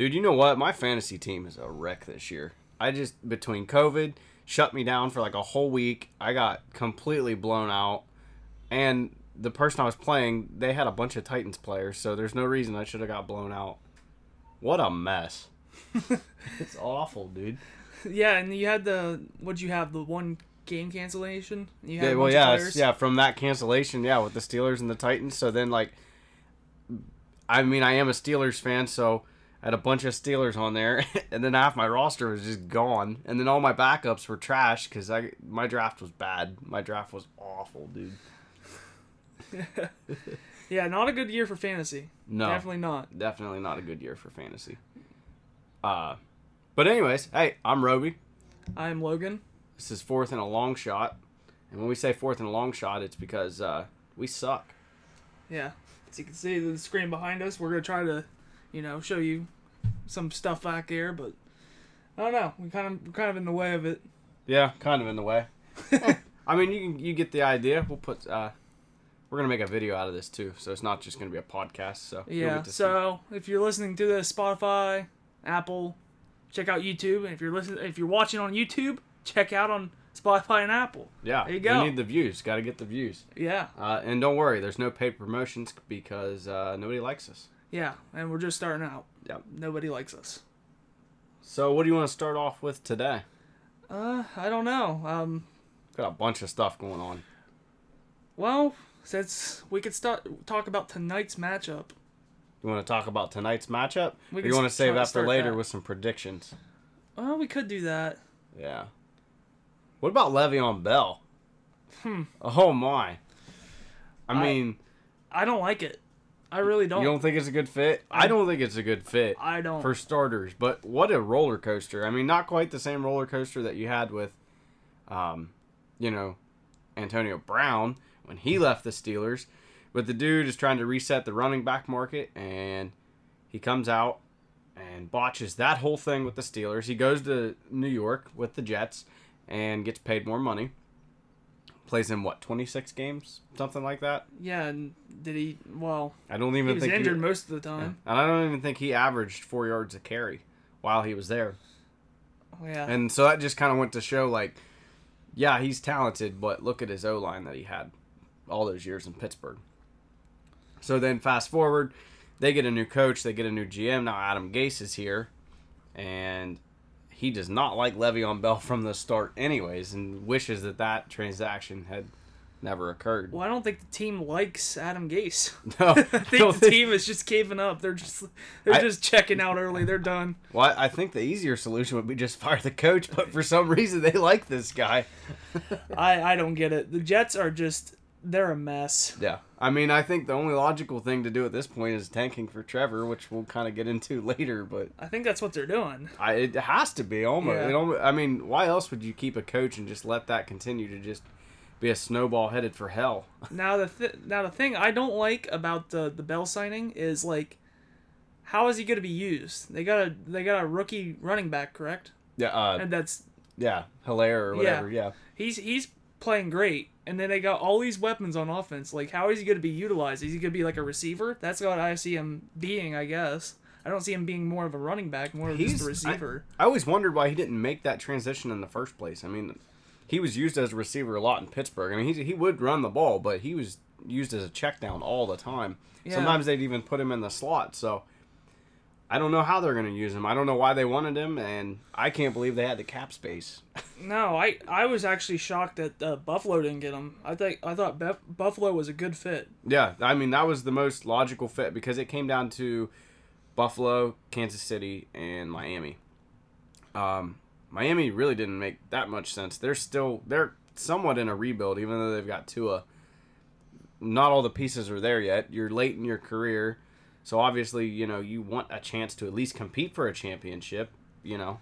Dude, you know what? My fantasy team is a wreck this year. I just between COVID shut me down for like a whole week. I got completely blown out, and the person I was playing, they had a bunch of Titans players, so there's no reason I should have got blown out. What a mess! it's awful, dude. Yeah, and you had the what'd you have the one game cancellation? You had Yeah, well, yeah, yeah. From that cancellation, yeah, with the Steelers and the Titans. So then, like, I mean, I am a Steelers fan, so I had a bunch of Steelers on there, and then half my roster was just gone, and then all my backups were trash because I my draft was bad. My draft was awful, dude. Yeah, not a good year for fantasy. No, Definitely not. definitely not a good year for fantasy. Uh, but anyways, hey, I'm Roby. I'm Logan. This is fourth and a long shot, and when we say fourth and a long shot, it's because uh, we suck. Yeah. As you can see the screen behind us, we're gonna try to, you know, show you some stuff back here, but I don't know. We kind of we're kind of in the way of it. Yeah, kind of in the way. I mean, you can you get the idea. We'll put uh, we're gonna make a video out of this too, so it's not just gonna be a podcast. So Yeah. get to see- So if you're listening to this, Spotify, Apple, check out YouTube. And if you're listening, if you're watching on YouTube, check out on Spotify and Apple. yeah, there you go. We need the views. Got to get the views. Yeah. Uh, and don't worry, there's no paid promotions because uh, nobody likes us. Yeah. And we're just starting out. Yep. Nobody likes us. So what do you want to start off with today? Uh, I don't know. Um, Got a bunch of stuff going on. well, since we could start talk about tonight's matchup. You want to talk about tonight's matchup, We or you want to save that for later that. with some predictions? Well, we could do that. Yeah. What about Le'Veon Bell? Hmm. Oh my. I I- mean, I don't like it. I really don't. you don't think it's a good fit? I don't think it's a good fit. I don't. for starters. But what a roller coaster! I mean, not quite the same roller coaster that you had with, um, you know, Antonio Brown when he left the Steelers. But the dude is trying to reset the running back market, and he comes out and botches that whole thing with the Steelers. He goes to New York with the Jets and gets paid more money. Plays in what twenty six games, something like that. yeah, and did he? Well, I don't even he was think injured most of the yeah. time. and I don't even think he averaged four yards a carry while he was there. Oh, yeah. And so that just kind of went to show, like, yeah, he's talented, but look at his O line that he had all those years in Pittsburgh. So then, fast forward, they get a new coach, they get a new GM. Now Adam Gase is here, and he does not like Le'Veon Bell from the start, anyways, and wishes that that transaction had never occurred. well, I don't think the team likes Adam Gase. No, I think the team is just caving up. They're just they're I- just checking out early. They're done. Well, I think the easier solution would be just fire the coach, but for some reason they like this guy. I I don't get it. The Jets are just they're a mess. Yeah. I mean, I think the only logical thing to do at this point is tanking for Trevor, which we'll kind of get into later, but I think that's what they're doing. I, it has to be almost. Yeah. It almo- I mean, why else would you keep a coach and just let that continue to just be a snowball headed for hell? Now the th- now the thing I don't like about the the Bell signing is like, how is he going to be used? They got a they got a rookie running back, correct? Yeah, uh, And that's yeah, Helaire or whatever. Yeah. he's he's playing great, and then they got all these weapons on offense. Like, how is he going to be utilized? Is he going to be like a receiver? That's what I see him being, I guess. I don't see him being more of a running back, more of just a receiver. I always wondered why he didn't make that transition in the first place. I mean, he was used as a receiver a lot in Pittsburgh. I mean, he, he would run the ball, but he was used as a check down all the time. Yeah. Sometimes they'd even put him in the slot. So I don't know how they're going to use him. I don't know why they wanted him, and I can't believe they had the cap space. no, I I was actually shocked that uh, Buffalo didn't get him. I think I thought Bef- Buffalo was a good fit. yeah, I mean, that was the most logical fit because it came down to Buffalo, Kansas City, and Miami. Um, Miami really didn't make that much sense. They're still they're somewhat in a rebuild, even though they've got Tua. Not all the pieces are there yet. You're late in your career, so obviously you know you want a chance to at least compete for a championship. You know,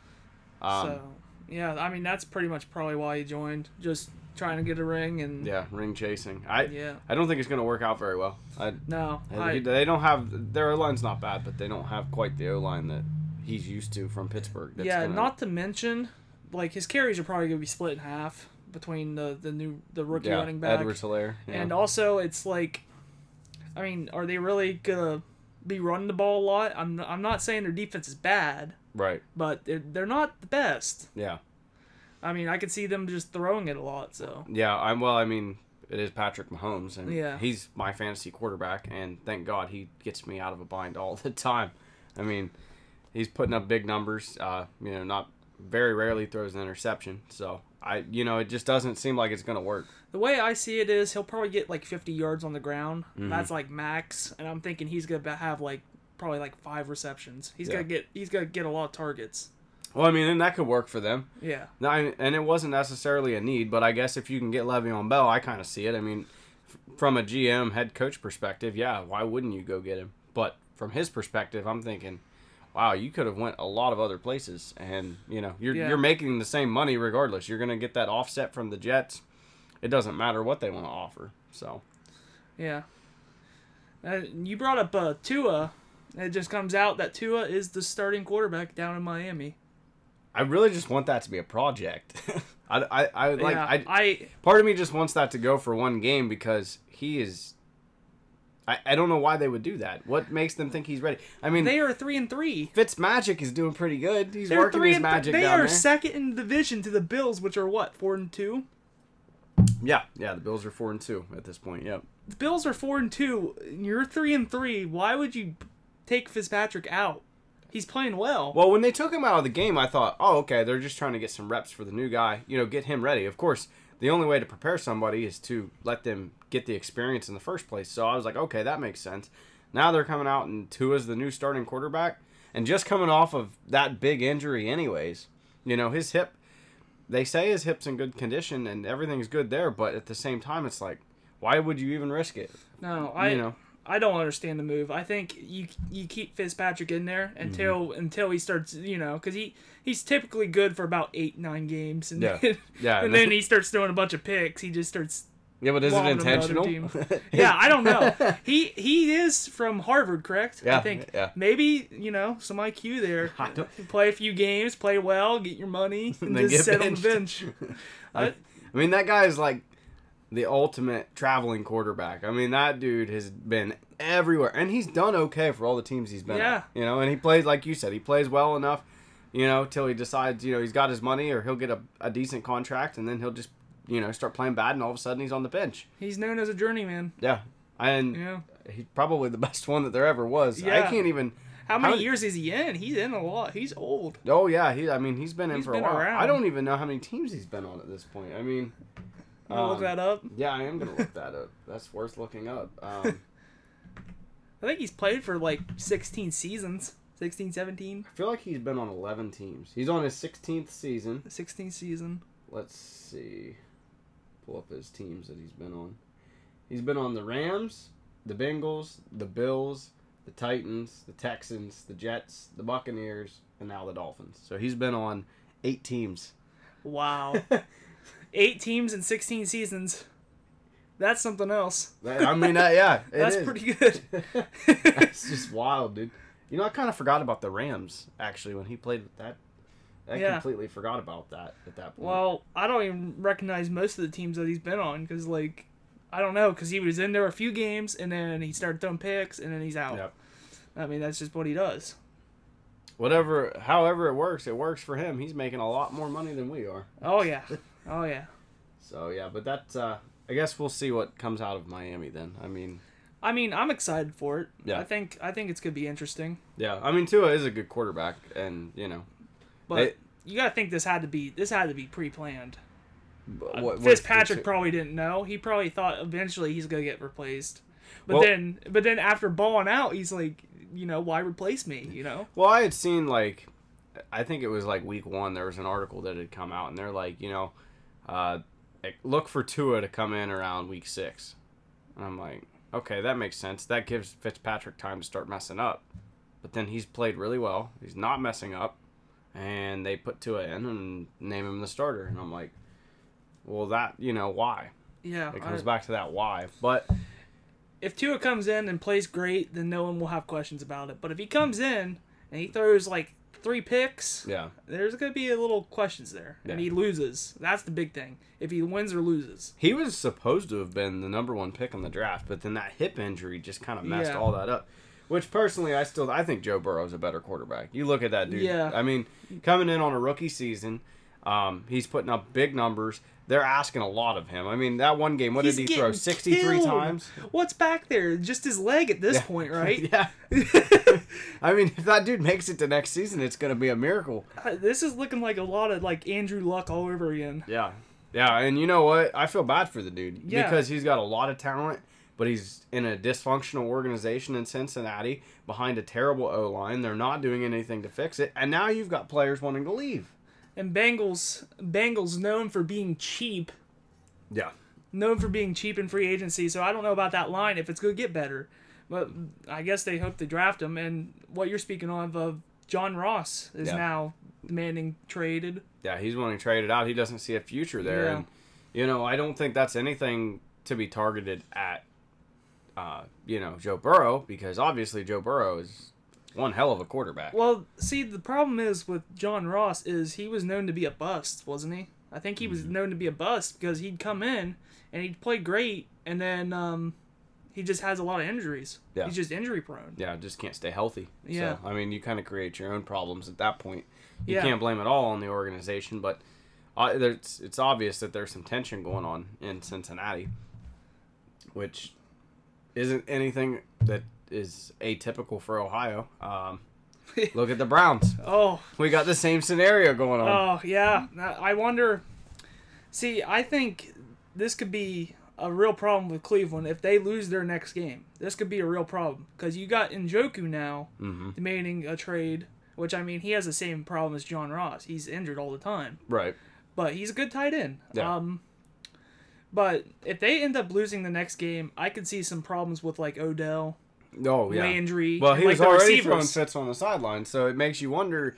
um, so yeah, I mean that's pretty much probably why he joined, just trying to get a ring and yeah, ring chasing. I yeah. I don't think it's going to work out very well. I, No, they, I, they don't have their O line's not bad, but they don't have quite the O line that he's used to from Pittsburgh. Yeah. gonna- Not to mention, like his carries are probably gonna be split in half between the the new the rookie yeah, running back Edwards Helaire. Yeah. And also, it's like, I mean, are they really gonna be running the ball a lot. I'm I'm not saying their defense is bad, Right. but they're they're not the best. Yeah. I mean, I could see them just throwing it a lot. So Yeah. I'm well. I mean, it is Patrick Mahomes, and Yeah. he's my fantasy quarterback, and thank God he gets me out of a bind all the time. I mean, he's putting up big numbers. Uh, you know, not very rarely throws an interception. So I, you know, it just doesn't seem like it's gonna work. the way I see it is, he'll probably get like 50 yards on the ground. Mm-hmm. That's like max, and I'm thinking he's gonna have like probably like five receptions. He's Yeah. gonna get he's gonna get a lot of targets. Well, I mean, and that could work for them. Yeah. And it wasn't necessarily a need, but I guess if you can get Le'Veon Bell, I kind of see it. I mean, from a GM head coach perspective, yeah, why wouldn't you go get him? But from his perspective, I'm thinking, wow, you could have went a lot of other places, and you know, you're Yeah. you're making the same money regardless. You're gonna get that offset from the Jets. It doesn't matter what they want to offer. So Yeah. Uh, you brought up uh, Tua. It just comes out that Tua is the starting quarterback down in Miami. I really just want that to be a project. I, I, I like yeah, I, I part of me just wants that to go for one game because he is I, I don't know why they would do that. What makes them think he's ready? I mean, they are three and three. Fitz Magic is doing pretty good. He's They're working three his and magic They down are there. second in the division to the Bills, which are what four and two. yeah, yeah. The Bills are four and two at this point. Yep. The Bills are four and two. and You're three and three. Why would you take Fitzpatrick out? He's playing well. Well, when they took him out of the game, I thought, oh, okay, they're just trying to get some reps for the new guy. You know, get him ready. Of course, the only way to prepare somebody is to let them get the experience in the first place. So I was like, okay, that makes sense. Now they're coming out and Tua's the new starting quarterback, and just coming off of that big injury, anyways. You know, his hip. They say his hip's in good condition and everything's good there, but at the same time, it's like, why would you even risk it? no, I you know. I don't understand the move. I think you you keep Fitzpatrick in there until Mm-hmm. until he starts, you know, because he he's typically good for about eight nine games, and Yeah. then, Yeah, and then he starts throwing a bunch of picks. He just starts. Yeah, but is it intentional? Yeah, I don't know. he he is from Harvard, correct? Yeah, I think yeah. maybe you know some IQ there. Play a few games, play well, get your money, and then just sit on the bench. I, I mean, that guy is like the ultimate traveling quarterback. I mean, that dude has been everywhere, and he's done okay for all the teams he's been. Yeah. at, you know, and he plays like you said, he plays well enough. You know, till he decides, you know, he's got his money, or he'll get a, a decent contract, and then he'll just, you know, start playing bad, and all of a sudden he's on the bench. he's known as a journeyman. Yeah, and Yeah. he's probably the best one that there ever was. Yeah. I can't even. How many How- years is he in? He's in a lot. He's old. Oh yeah, he. I mean, he's been in He's for been a while. around. I don't even know how many teams he's been on at this point. I mean, You wanna look um, that up. Yeah, I am gonna look that up. That's worth looking up. Um, I think he's played for like 16 seasons. 16, 17, I feel like he's been on 11 teams. He's on his 16th season. 16th season. Let's see. Pull up his teams that he's been on. He's been on the Rams, the Bengals, the Bills, the Titans, the Texans, the Jets, the Buccaneers, and now the Dolphins. So he's been on eight teams. Wow. Eight teams in 16 seasons. That's something else. I mean, uh, yeah, it That's is. pretty good. That's just wild, dude. You know, I kind of forgot about the Rams actually when he played with that. I Yeah. completely forgot about that at that point. well, I don't even recognize most of the teams that he's been on because, like, I don't know, because he was in there a few games and then he started throwing picks and then he's out. Yep. I mean, that's just what he does. whatever, however it works, it works for him. He's making a lot more money than we are. Oh, yeah. Oh, yeah. So yeah, but that's. Uh, I guess we'll see what comes out of Miami then. I mean, I mean, I'm excited for it. Yeah. I think I think it's gonna be interesting. yeah, I mean Tua is a good quarterback, and you know, But They- you gotta think this had to be this had to be pre-planned. what, what- Fitzpatrick probably didn't know. He probably thought eventually he's gonna get replaced. But Well- then, but then after balling out, he's like, you know, why replace me? You know? Well, I had seen like, I think it was like week one. There was an article that had come out, and they're like, you know, uh, look for Tua to come in around week six, and I'm like, okay, that makes sense. That gives Fitzpatrick time to start messing up, but then he's played really well. He's not messing up, and they put Tua in and name him the starter, and I'm like, well, that you know why? Yeah. It I- comes back to that why, but if Tua comes in and plays great, then no one will have questions about it. But if he comes in and he throws like three picks, yeah, there's gonna be a little questions there, and he loses. That's the big thing. If he wins or loses. He was supposed to have been the number one pick in the draft, but then that hip injury just kind of messed Yeah. all that up. Which personally, I still I think Joe Burrow's a better quarterback. You look at that dude. Yeah. I mean, coming in on a rookie season, um, he's putting up big numbers. They're asking a lot of him. I mean, that one game, what He's did he throw? Sixty three killed. times. What's back there? Just his leg at this Yeah. point, right? yeah. I mean, if that dude makes it to next season, it's gonna be a miracle. Uh, This is looking like a lot of like Andrew Luck all over again. Yeah. Yeah, and you know what? I feel bad for the dude Yeah. because he's got a lot of talent, but he's in a dysfunctional organization in Cincinnati behind a terrible O line. They're not doing anything to fix it, and now you've got players wanting to leave. And Bengals, Bengals known for being cheap, Yeah. known for being cheap in free agency. So I don't know about that line if it's going to get better, but I guess they hope to draft him. And what you're speaking of, of John Ross is Yeah. now demanding traded. Yeah, he's wanting traded out. He doesn't see a future there, Yeah. and you know I don't think that's anything to be targeted at. Uh, you know Joe Burrow because obviously Joe Burrow is one hell of a quarterback. Well, see, the problem is with John Ross is he was known to be a bust, wasn't he? I think he was Mm-hmm. known to be a bust because he'd come in and he'd play great, and then um, he just has a lot of injuries. Yeah. He's just injury prone. yeah, just can't stay healthy. Yeah. So, I mean, you kind of create your own problems at that point. You Yeah. can't blame it all on the organization, but uh, there's, it's obvious that there's some tension going on in Cincinnati, which isn't anything that is atypical for Ohio. Um, look at the Browns. Oh, We got the same scenario going on. oh yeah. I wonder. See, I think this could be a real problem with Cleveland if they lose their next game. This could be a real problem because you got Njoku now hmm demanding a trade, which I mean he has the same problem as John Ross. He's injured all the time. Right. but he's a good tight end. Yeah. Um, but if they end up losing the next game, I could see some problems with like Odell, Oh yeah. Landry. Well, he like, was already throwing fits on the sideline, so it makes you wonder,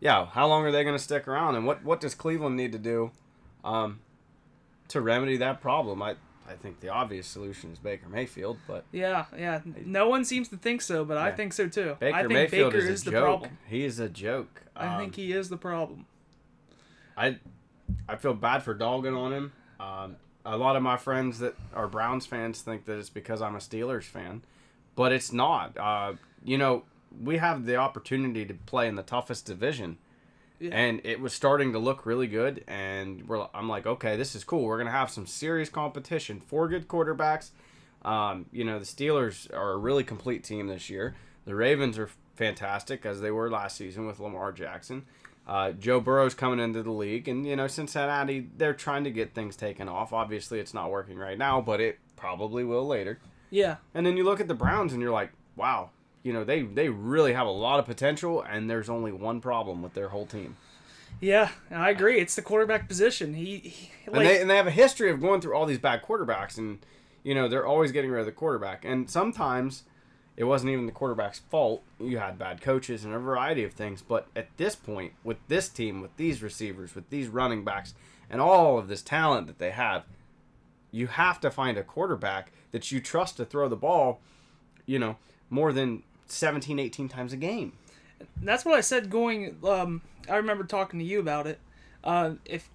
yeah, how long are they going to stick around, and what what does Cleveland need to do, um, to remedy that problem? I I think the obvious solution is Baker Mayfield, but Yeah, yeah. No one seems to think so, but I think so too. Baker I think Mayfield Baker is a the joke. problem. He is a joke. I Um, think he is the problem. I I feel bad for dogging on him. Um, a lot of my friends that are Browns fans think that it's because I'm a Steelers fan, but it's not. Uh, you know, we have the opportunity to play in the toughest division, Yeah. and it was starting to look really good. And we're, I'm like, okay, this is cool. We're gonna have some serious competition. Four good quarterbacks. Um, you know, the Steelers are a really complete team this year. The Ravens are fantastic as they were last season with Lamar Jackson. Uh, Joe Burrow's coming into the league, and you know Cincinnati, they're trying to get things taken off. Obviously, it's not working right now, but it probably will later. Yeah, And then you look at the Browns, and you're like, wow, you know they they really have a lot of potential, and there's only one problem with their whole team. yeah. I agree. It's the quarterback position. He, he like, and they and they have a history of going through all these bad quarterbacks, and you know they're always getting rid of the quarterback. And sometimes it wasn't even the quarterback's fault. You had bad coaches and a variety of things. But at this point, with this team, with these receivers, with these running backs, and all of this talent that they have, you have to find a quarterback that you trust to throw the ball, you know, more than 17, 18 times a game. that's what I said going. Um, I remember talking to you about it. Uh, if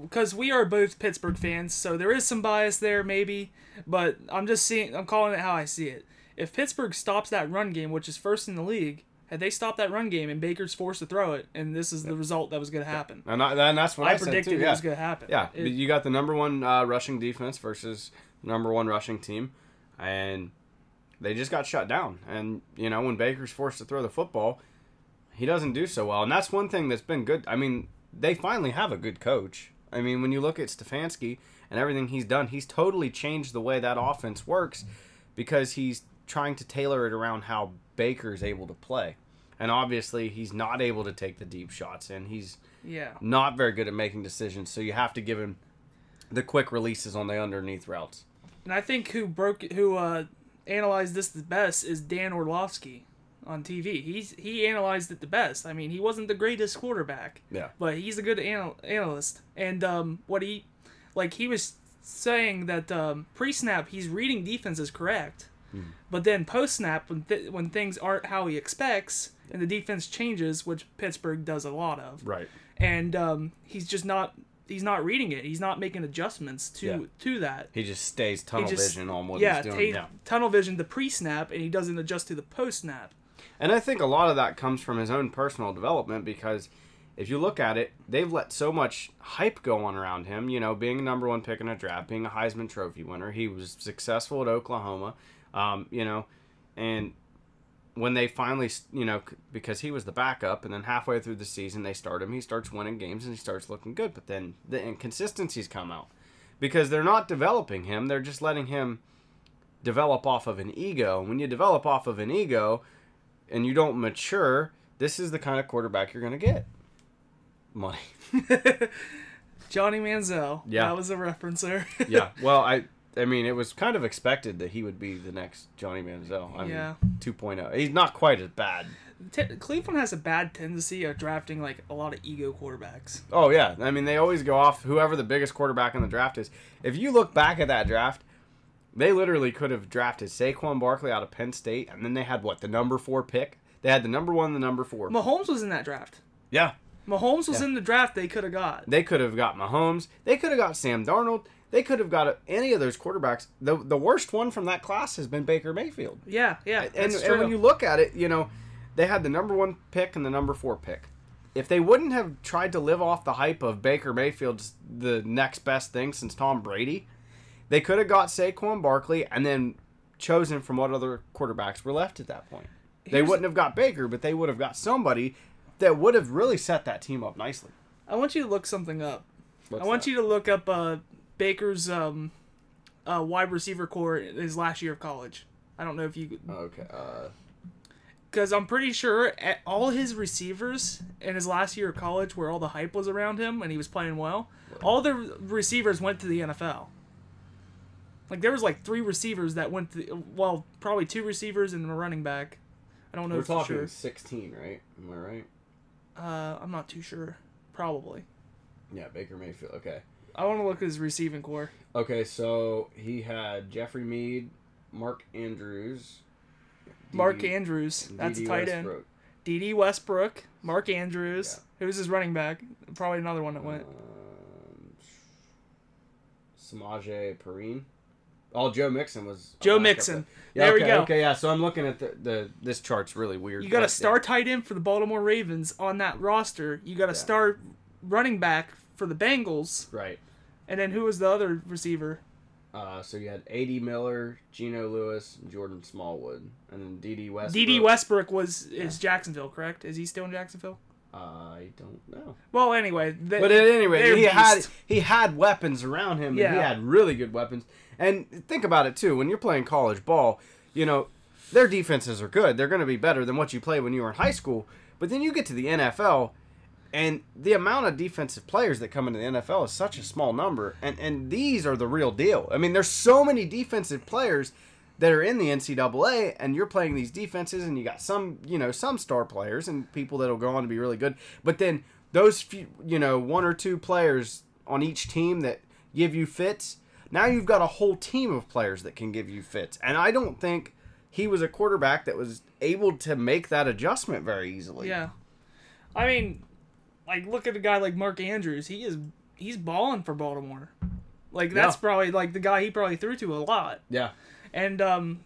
because we are both Pittsburgh fans, so there is some bias there, maybe. But I'm just seeing. I'm calling it how I see it. If Pittsburgh stops that run game, which is first in the league, had they stopped that run game and Baker's forced to throw it, and this is the result that was going to happen. And, I, and that's what I, I predicted too. it was going to happen. Yeah, It- you got the number one uh, rushing defense versus number one rushing team, and they just got shut down. And you know when Baker's forced to throw the football, he doesn't do so well. And that's one thing that's been good. I mean, they finally have a good coach. I mean, when you look at Stefanski and everything he's done, he's totally changed the way that offense works because he's trying to tailor it around how Baker's able to play. And obviously, he's not able to take the deep shots, and he's yeah. not very good at making decisions, so you have to give him the quick releases on the underneath routes. And I think who broke who uh, analyzed this the best is Dan Orlovsky on TV. He's he analyzed it the best. I mean, he wasn't the greatest quarterback, Yeah. but he's a good anal- analyst. And um, what he like he was saying that um, pre-snap he's reading defenses correct, but then post-snap when th- when things aren't how he expects and the defense changes, which Pittsburgh does a lot of, Right. and um, he's just not he's not reading it. He's not making adjustments to Yeah. to that. He just stays tunnel just- vision on what yeah, he's doing. ta- yeah. tunnel vision the pre-snap, and he doesn't adjust to the post-snap. And I think a lot of that comes from his own personal development because if you look at it, they've let so much hype go on around him. You know, being a number one pick in a draft, being a Heisman Trophy winner. He was successful at Oklahoma, um, you know, and when they finally, you know, because he was the backup, and then halfway through the season they start him, he starts winning games and he starts looking good. But then the inconsistencies come out because they're not developing him; they're just letting him develop off of an ego. And when you develop off of an ego, and you don't mature, this is the kind of quarterback you're going to get. Money. Johnny Manziel. Yeah. that was a reference there. yeah. Well, I I mean, it was kind of expected that he would be the next Johnny Manziel. I Yeah. mean, 2.0. He's not quite as bad. T- Cleveland has a bad tendency of drafting like a lot of ego quarterbacks. Oh yeah. I mean, they always go off whoever the biggest quarterback in the draft is. If you look back at that draft, they literally could have drafted Saquon Barkley out of Penn State, and then they had what the number four pick. They had the number one, and the number four. Mahomes was in that draft. Yeah. Mahomes was Yeah. in the draft. They could have got. They could have got Mahomes. They could have got Sam Darnold. They could have got any of those quarterbacks. The the worst one from that class has been Baker Mayfield. Yeah, yeah, And, and when you look at it, you know, they had the number one pick and the number four pick. If they wouldn't have tried to live off the hype of Baker Mayfield's the next best thing since Tom Brady, they could have got Saquon Barkley and then chosen from what other quarterbacks were left at that point. They wouldn't have got Baker, but they would have got somebody that would have really set that team up nicely. I want you to look something up. What's I want that? you to look up uh, Baker's um, uh, wide receiver corps in his last year of college. I don't know if you, Okay. Uh, because I'm pretty sure at all his receivers in his last year of college, where all the hype was around him and he was playing well, all the receivers went to the NFL. Like there was like three receivers that went to, well, probably two receivers and a running back. I don't know we're talking sure. 16, right? Am I right? Uh, I'm not too sure. Probably. Yeah, Baker Mayfield. Okay. I want to look at his receiving corps. Okay, so he had Jeffrey Mead, Mark Andrews, Mark D.D. Andrews, that's a D.D. tight end. Dede Westbrook, Mark Andrews. Who's his running back? Probably another one that went. Um, Samaje Perine. Oh, Joe Mixon was Joe Mixon. there. Yeah, There we go. Okay, yeah. So I'm looking at the, the this chart's really weird. You got a star tight end for the Baltimore Ravens on that roster. You got a Yeah. star running back for the Bengals. Right. And then who was the other receiver? Uh, so you had A.D. Miller, Geno Lewis, and Jordan Smallwood, and then Dede Westbrook. Dede Westbrook was is Jacksonville, correct? Is he still in Jacksonville? I don't know. Well, anyway, they, But at any rate, he had he had weapons around him. And he had really good weapons. And think about it too. When you're playing college ball, you know their defenses are good. They're going to be better than what you play when you were in high school. But then you get to the NFL, and the amount of defensive players that come into the NFL is such a small number. And and these are the real deal. I mean, there's so many defensive players that are in the NCAA, and you're playing these defenses, and you got some, you know, some star players and people that'll go on to be really good. But then those few, you know, one or two players on each team that give you fits. Now you've got a whole team of players that can give you fits, and I don't think he was a quarterback that was able to make that adjustment very easily. Yeah. I mean, like look at a guy like Mark Andrews. He is he's balling for Baltimore. Like that's Yeah. probably like the guy he probably threw to a lot. Yeah. And um,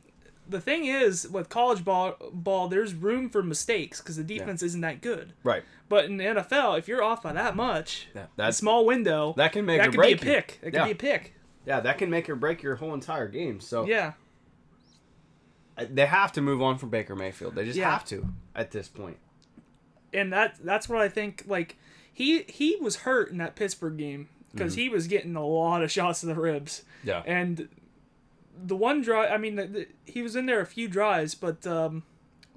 the thing is, with college ball, ball there's room for mistakes because the defense isn't that good. Right. But in the NFL, if you're off by that much, Yeah, that's small window, that can make that could break be a pick. It could Yeah. be a pick. Yeah, that can make or break your whole entire game. So Yeah. they have to move on from Baker Mayfield. They just Yeah. have to at this point. And that that's what I think. Like he he was hurt in that Pittsburgh game because he was getting a lot of shots to the ribs, Yeah. and the one drive. I mean, the, the, he was in there a few drives, but um,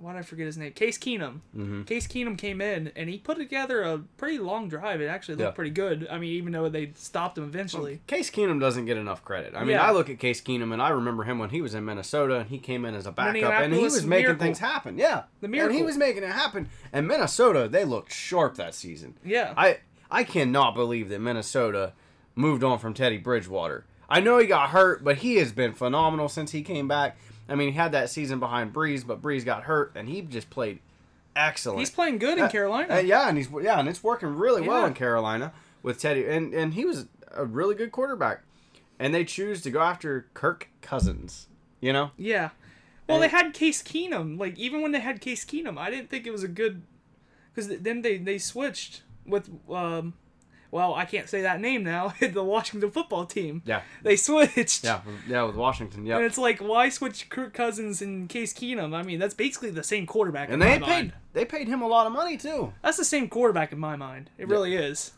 why did I forget his name? Case Keenum. Mm-hmm. Case Keenum came in and he put together a pretty long drive. It actually looked Yeah. pretty good. I mean, even though they stopped him eventually. Case Keenum doesn't get enough credit. I mean, Yeah. I look at Case Keenum and I remember him when he was in Minnesota and he came in as a backup and he was making Miracle. things happen. Yeah, The miracle. And he was making it happen. And Minnesota, they looked sharp that season. Yeah. I I cannot believe that Minnesota moved on from Teddy Bridgewater. I know he got hurt, but he has been phenomenal since he came back. I mean, he had that season behind Brees, but Brees got hurt and he just played excellent. He's playing good in Carolina. Uh, yeah, and he's yeah, and it's working really well in Carolina. with Teddy, and and he was a really good quarterback, and they choose to go after Kirk Cousins. You know, Yeah. Well, And- they had Case Keenum. Like even when they had Case Keenum, I didn't think it was a good because then they they switched with um, well I can't say that name now. the Washington football team. yeah, They switched. yeah, yeah, with Washington, Yeah. And it's like, why switch Kirk Cousins and Case Keenum? I mean, that's basically the same quarterback. and in they my paid mind. they paid him a lot of money too. That's the same quarterback in my mind. It really is.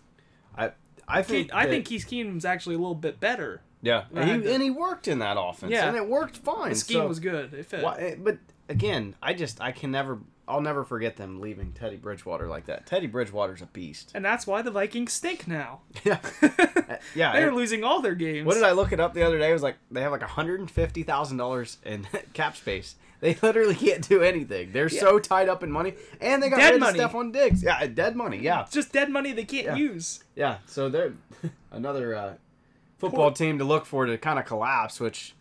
I I Ke- think I that- think Case Keenum's actually a little bit better. yeah, and he, and he worked in that offense, Yeah. and it worked fine. The scheme so- was good. It fit. Why, eh, but again, I just I can never I'll never forget them leaving Teddy Bridgewater like that. Teddy Bridgewater's a beast. And that's why the Vikings stink now. Yeah, yeah. They're losing all their games. what did I look it up the other day? It was like they have like hundred and fifty thousand dollars in cap space. They literally can't do anything. They're so tied up in money, and they got Dead rid money. of Stefon Diggs. Yeah, dead money. Yeah, It's just dead money they can't Yeah. use. yeah. So they're another uh, football team to look for to kind of collapse. Which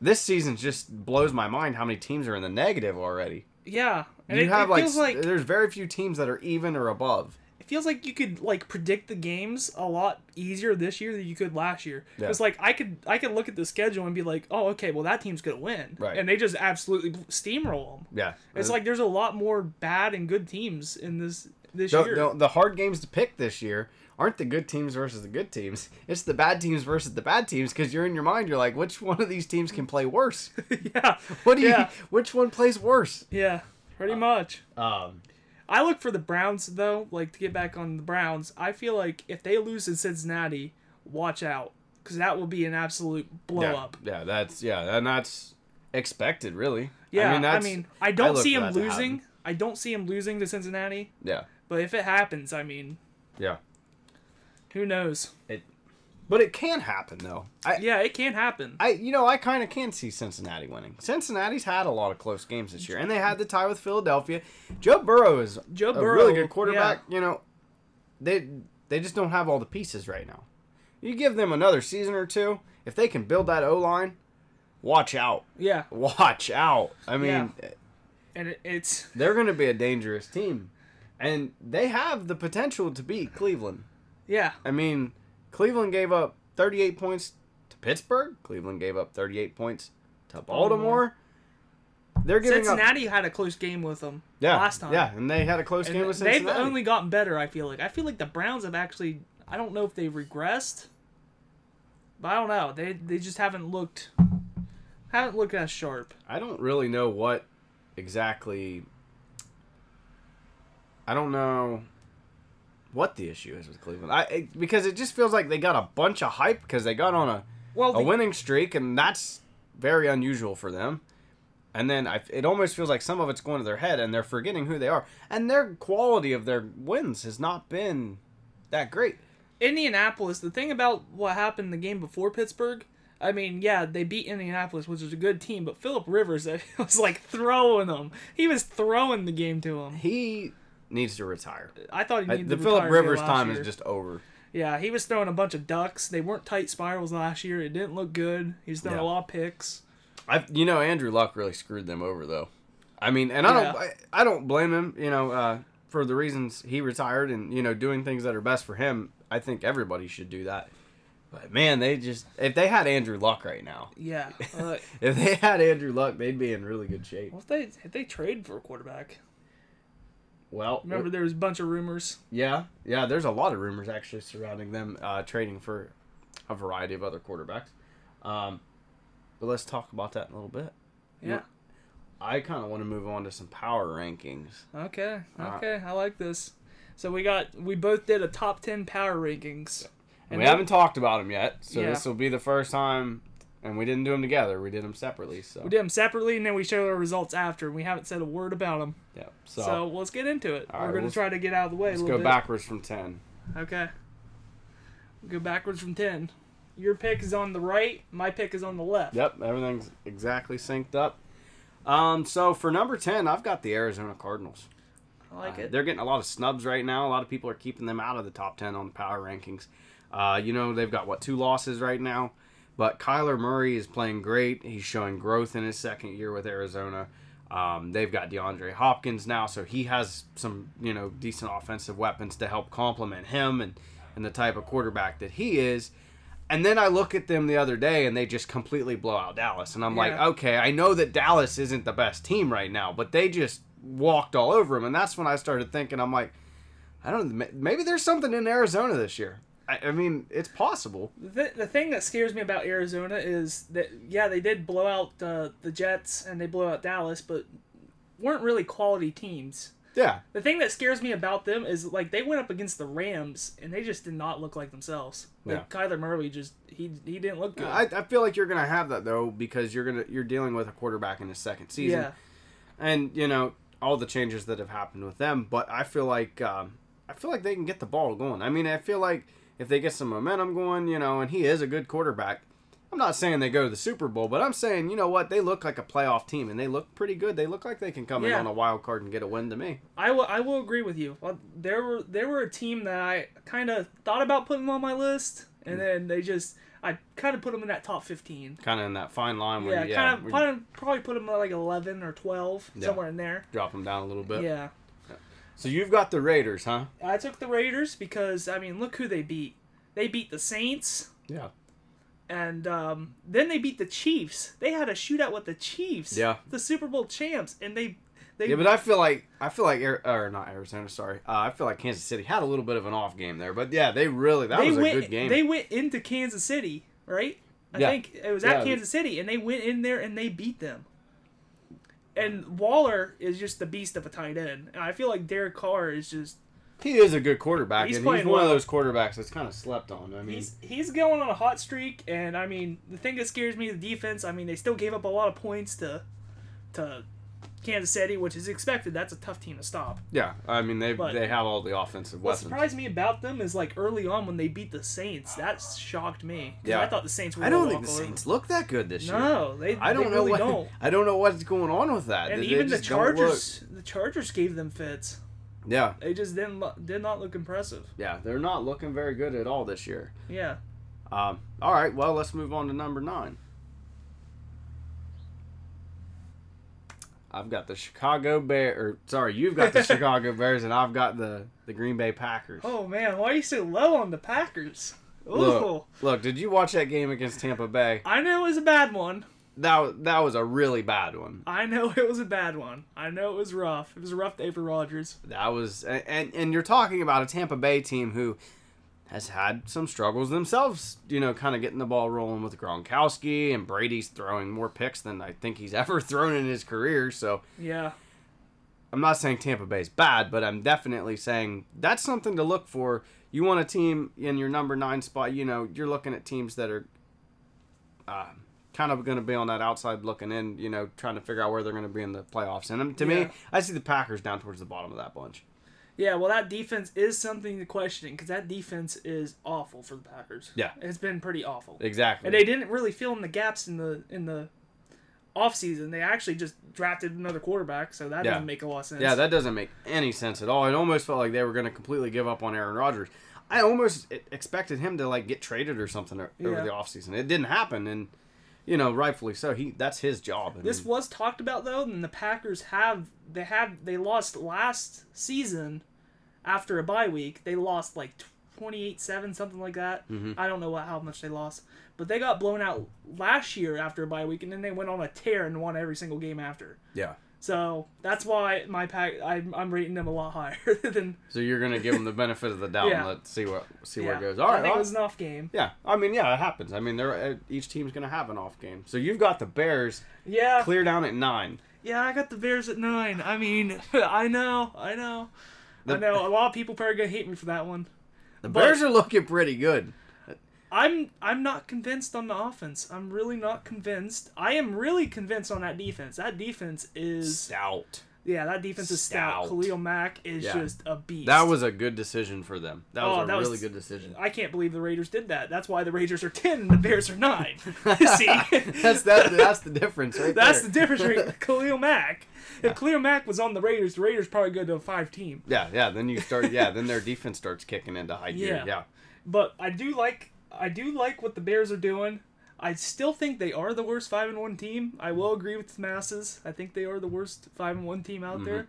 this season just blows my mind how many teams are in the negative already. Yeah. And you it, have it like, feels like there's very few teams that are even or above. it feels like you could like predict the games a lot easier this year than you could last year. Yeah. It's like I could I could look at the schedule and be like, oh okay, well that team's gonna win, Right. And they just absolutely steamroll them. Yeah, It's uh, like there's a lot more bad and good teams in this this the, year. the, the hard games to pick this year aren't the good teams versus the good teams. It's the bad teams versus the bad teams because you're in your mind. You're like, which one of these teams can play worse? yeah, What do you? Yeah. Which one plays worse? yeah, pretty much. Um, I look for the Browns though. Like to get back on the Browns, I feel like if they lose in Cincinnati, watch out because that will be an absolute blow yeah, up. yeah, that's yeah, and that's expected, really. Yeah, I I mean, mean, I, that's, I don't look see him losing. I don't see him losing to Cincinnati. yeah, But if it happens, I mean, yeah. Who knows? It, But it can happen though. I, Yeah, it can happen. I, you know, I kind of can see Cincinnati winning. Cincinnati's had a lot of close games this year, and they had the tie with Philadelphia. Joe Burrow is Joe a Burrow, really good quarterback. You know, they they just don't have all the pieces right now. You give them another season or two, if they can build that O line, watch out, Yeah, watch out. I mean, and it, it's they're going to be a dangerous team, and they have the potential to beat Cleveland. Yeah, I mean, Cleveland gave up 38 points to Pittsburgh. Cleveland gave up 38 points to Baltimore. They're giving up. Cincinnati had a close game with them Yeah, last time. Yeah, and they had a close And game with Cincinnati. they've only gotten better. I feel like. I feel like the Browns have actually. I don't know if they've regressed, but I don't know. They they just haven't looked haven't looked as sharp. I don't really know what exactly. I don't know what the issue is with Cleveland. I it, because it just feels like they got a bunch of hype because they got on a Well, a winning streak, and that's very unusual for them. And then I, it almost feels like some of it's going to their head, and they're forgetting who they are. And their quality of their wins has not been that great. Indianapolis, the thing about what happened the game before Pittsburgh, I mean, yeah, they beat Indianapolis, which is a good team, but Philip Rivers was like throwing them. He was throwing the game to him. He needs to retire. I thought he I- the Philip Rivers time year. is just over. Yeah, he was throwing a bunch of ducks. They weren't tight spirals last year. It didn't look good. He was throwing Yeah. a lot of picks. I, you know, Andrew Luck really screwed them over, though. I mean, and I don't, Yeah. I, I don't blame him. You know, uh, for the reasons he retired and you know doing things that are best for him. I think everybody should do that. But man, they just if they had Andrew Luck right now, Yeah. Uh, if they had Andrew Luck, they'd be in really good shape. what if they if they trade for a quarterback? Well, Remember, there was a bunch of rumors. yeah, yeah. There's a lot of rumors actually surrounding them uh, trading for a variety of other quarterbacks. Um, but let's talk about that in a little bit. Yeah. I kind of want to move on to some power rankings. Okay. Uh, Okay. I like this. So we got we both did a top ten power rankings. And we haven't talked about them yet, so Yeah. this will be the first time. And we didn't do them together; we did them separately. So, We did them separately, and then we showed our results after. And We haven't said a word about them. yeah. So, So, let's get into it. We're right, going to try to get out of the way let's a go bit. backwards from ten. Okay. Go backwards from 10. Your pick is on the right, my pick is on the left. Yep, everything's exactly synced up. Um, so for number ten, I've got the Arizona Cardinals. I like Uh, it. They're getting a lot of snubs right now. A lot of people are keeping them out of the top 10 on the power rankings. Uh, you know, they've got, what, two losses right now? But Kyler Murray is playing great. He's showing growth in his second year with Arizona. Um, they've got DeAndre Hopkins now, so he has some, you know, decent offensive weapons to help complement him. And and the type of quarterback that he is. And then I look at them the other day and they just completely blow out Dallas. And I'm like, okay, I know that Dallas isn't the best team right now, but they just walked all over them. And that's when I started thinking, I'm like, I don't maybe there's something in Arizona this year. I, I mean, it's possible. The, the thing that scares me about Arizona is that yeah they did blow out uh, the Jets and they blew out Dallas, but weren't really quality teams. Yeah. The thing that scares me about them is like they went up against the Rams and they just did not look like themselves. Like Kyler Murray just he he didn't look good. I, I feel like you're gonna have that though because you're gonna you're dealing with a quarterback in his second season, yeah, and you know all the changes that have happened with them. But I feel like um, I feel like they can get the ball going. I mean, I feel like if they get some momentum going, you know, and he is a good quarterback. I'm not saying they go to the Super Bowl, but I'm saying you know what they look like a playoff team and they look pretty good. They look like they can come in on a wild card and get a win to me. I will I will agree with you. Well, There were there were a team that I kind of thought about putting on my list, Mm. and then they just I kind of put them in that top fifteen. Kind of in that fine line where Yeah, you, yeah, kind of probably put them at like eleven or twelve Yeah. somewhere in there. drop them down a little bit. Yeah. So you've got the Raiders, huh? I took the Raiders because I mean, look who they beat. They beat the Saints, Yeah. and um, then they beat the Chiefs. They had a shootout with the Chiefs, Yeah. the Super Bowl champs, and they they Yeah, but I feel like I feel like or not Arizona, sorry. Uh, I feel like Kansas City had a little bit of an off game there, but yeah, they really that they was a went good game. they went into Kansas City, right? I Yeah. think it was at Yeah. Kansas City, and they went in there and they beat them. And Waller is just the beast of a tight end, and I feel like Derek Carr is just he is a good quarterback, He's and he's one of those quarterbacks that's kind of slept on. I mean, he's he's going on a hot streak, and I mean the thing that scares me the defense. I mean they still gave up a lot of points to to Kansas City, which is expected. That's a tough team to stop. yeah, I mean they But- they have all the offensive What weapons. surprised me about them is like early on when they beat the Saints. That shocked me. Yeah. I thought the Saints were. I don't think the over Saints look that good this them. year. No, they. I don't they know really what don't. I don't know what's going on with that. And They even the don't look- Chargers, the Chargers gave them fits. Yeah, They just didn't did not look impressive. yeah, they're not looking very good at all this year. Yeah. Um, all right, well, let's move on to number nine. I've got the Chicago Bear, or sorry, you've got the Chicago Bears, and I've got the the Green Bay Packers. Oh man, why are you so low on the Packers? Ooh. Look, look, did you watch that game against Tampa Bay? I know it was a bad one. That that was a really bad one. I know it was a bad one. I know it was rough. It was a rough day for Rodgers. That was, and, and you're talking about a Tampa Bay team who has had some struggles themselves. You know, kind of getting the ball rolling with Gronkowski and Brady's throwing more picks than I think he's ever thrown in his career. So Yeah. I'm not saying Tampa Bay's bad, but I'm definitely saying that's something to look for. You want a team in your number nine spot. You know, you're looking at teams that are uh, kind of going to be on that outside looking in. You know, trying to figure out where they're going to be in the playoffs. And um, to Yeah. me, I see the Packers down towards the bottom of that bunch. Yeah, well, that defense is something to question because that defense is awful for the Packers. Yeah. it's been pretty awful, Exactly. and they didn't really fill in the gaps in the in the off season. They actually just drafted another quarterback, so that Yeah. doesn't make a lot of sense. yeah, that doesn't make any sense at all. It almost felt like they were going to completely give up on Aaron Rodgers. I almost expected him to like get traded or something over Yeah. the offseason. It didn't happen, and you know, rightfully so. He that's his job. I This mean, was talked about though, and the Packers have they have they lost last season after a bye week. They lost like 28-7 something like that. Mm-hmm. I don't know what, how much they lost, but they got blown out last year after a bye week, and then they went on a tear and won every single game after. yeah. So that's why my pack I'm, I'm rating them a lot higher than So you're gonna give them the benefit of the doubt Yeah. and let's see what see where it goes. All right, I think it was an off game. yeah. I mean, yeah, it happens. I mean, they're uh, each team's gonna have an off game. So you've got the Bears Yeah, clear down at nine. yeah. I got the Bears at nine. I mean, I know, I know, I know. A lot of people probably gonna hate me for that one. The But- Bears are looking pretty good. I'm I'm not convinced on the offense. I'm really not convinced. I am really convinced on that defense. That defense is Stout. yeah, that defense is stout. Stout. Khalil Mack is Yeah. just a beast. That was a good decision for them. That was Oh, a that was- really good decision. I can't believe the Raiders did that. That's why the Raiders are ten and the Bears are nine. See, that's that. That's the difference, right That's the difference. Right? Khalil Mack. If Khalil Mack was on the Raiders, the Raiders probably go to a five team. Yeah, yeah. Then you start. Yeah, then their defense starts kicking into high gear. Yeah. Yeah. But I do like I do like what the Bears are doing. I still think they are the worst five and one team. I will agree with the masses. I think they are the worst five and one team out there.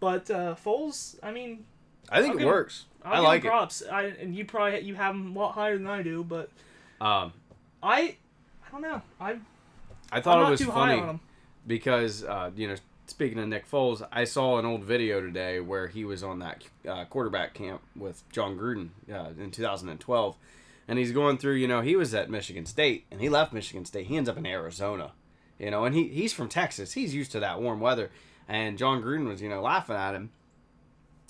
But uh, Foles, I mean, I think I'll it give- works. I'll I like props. I and you probably you have him a lot higher than I do, but. Um, I I don't know. I I thought I'm it was too high funny because uh, you know, speaking of Nick Foles, I saw an old video today where he was on that uh, quarterback camp with Jon Gruden uh, in 2012, and he's going through. You know, he was at Michigan State and he left Michigan State. He ends up in Arizona. You know, and he he's from Texas. He's used to that warm weather. And Jon Gruden was, you know, laughing at him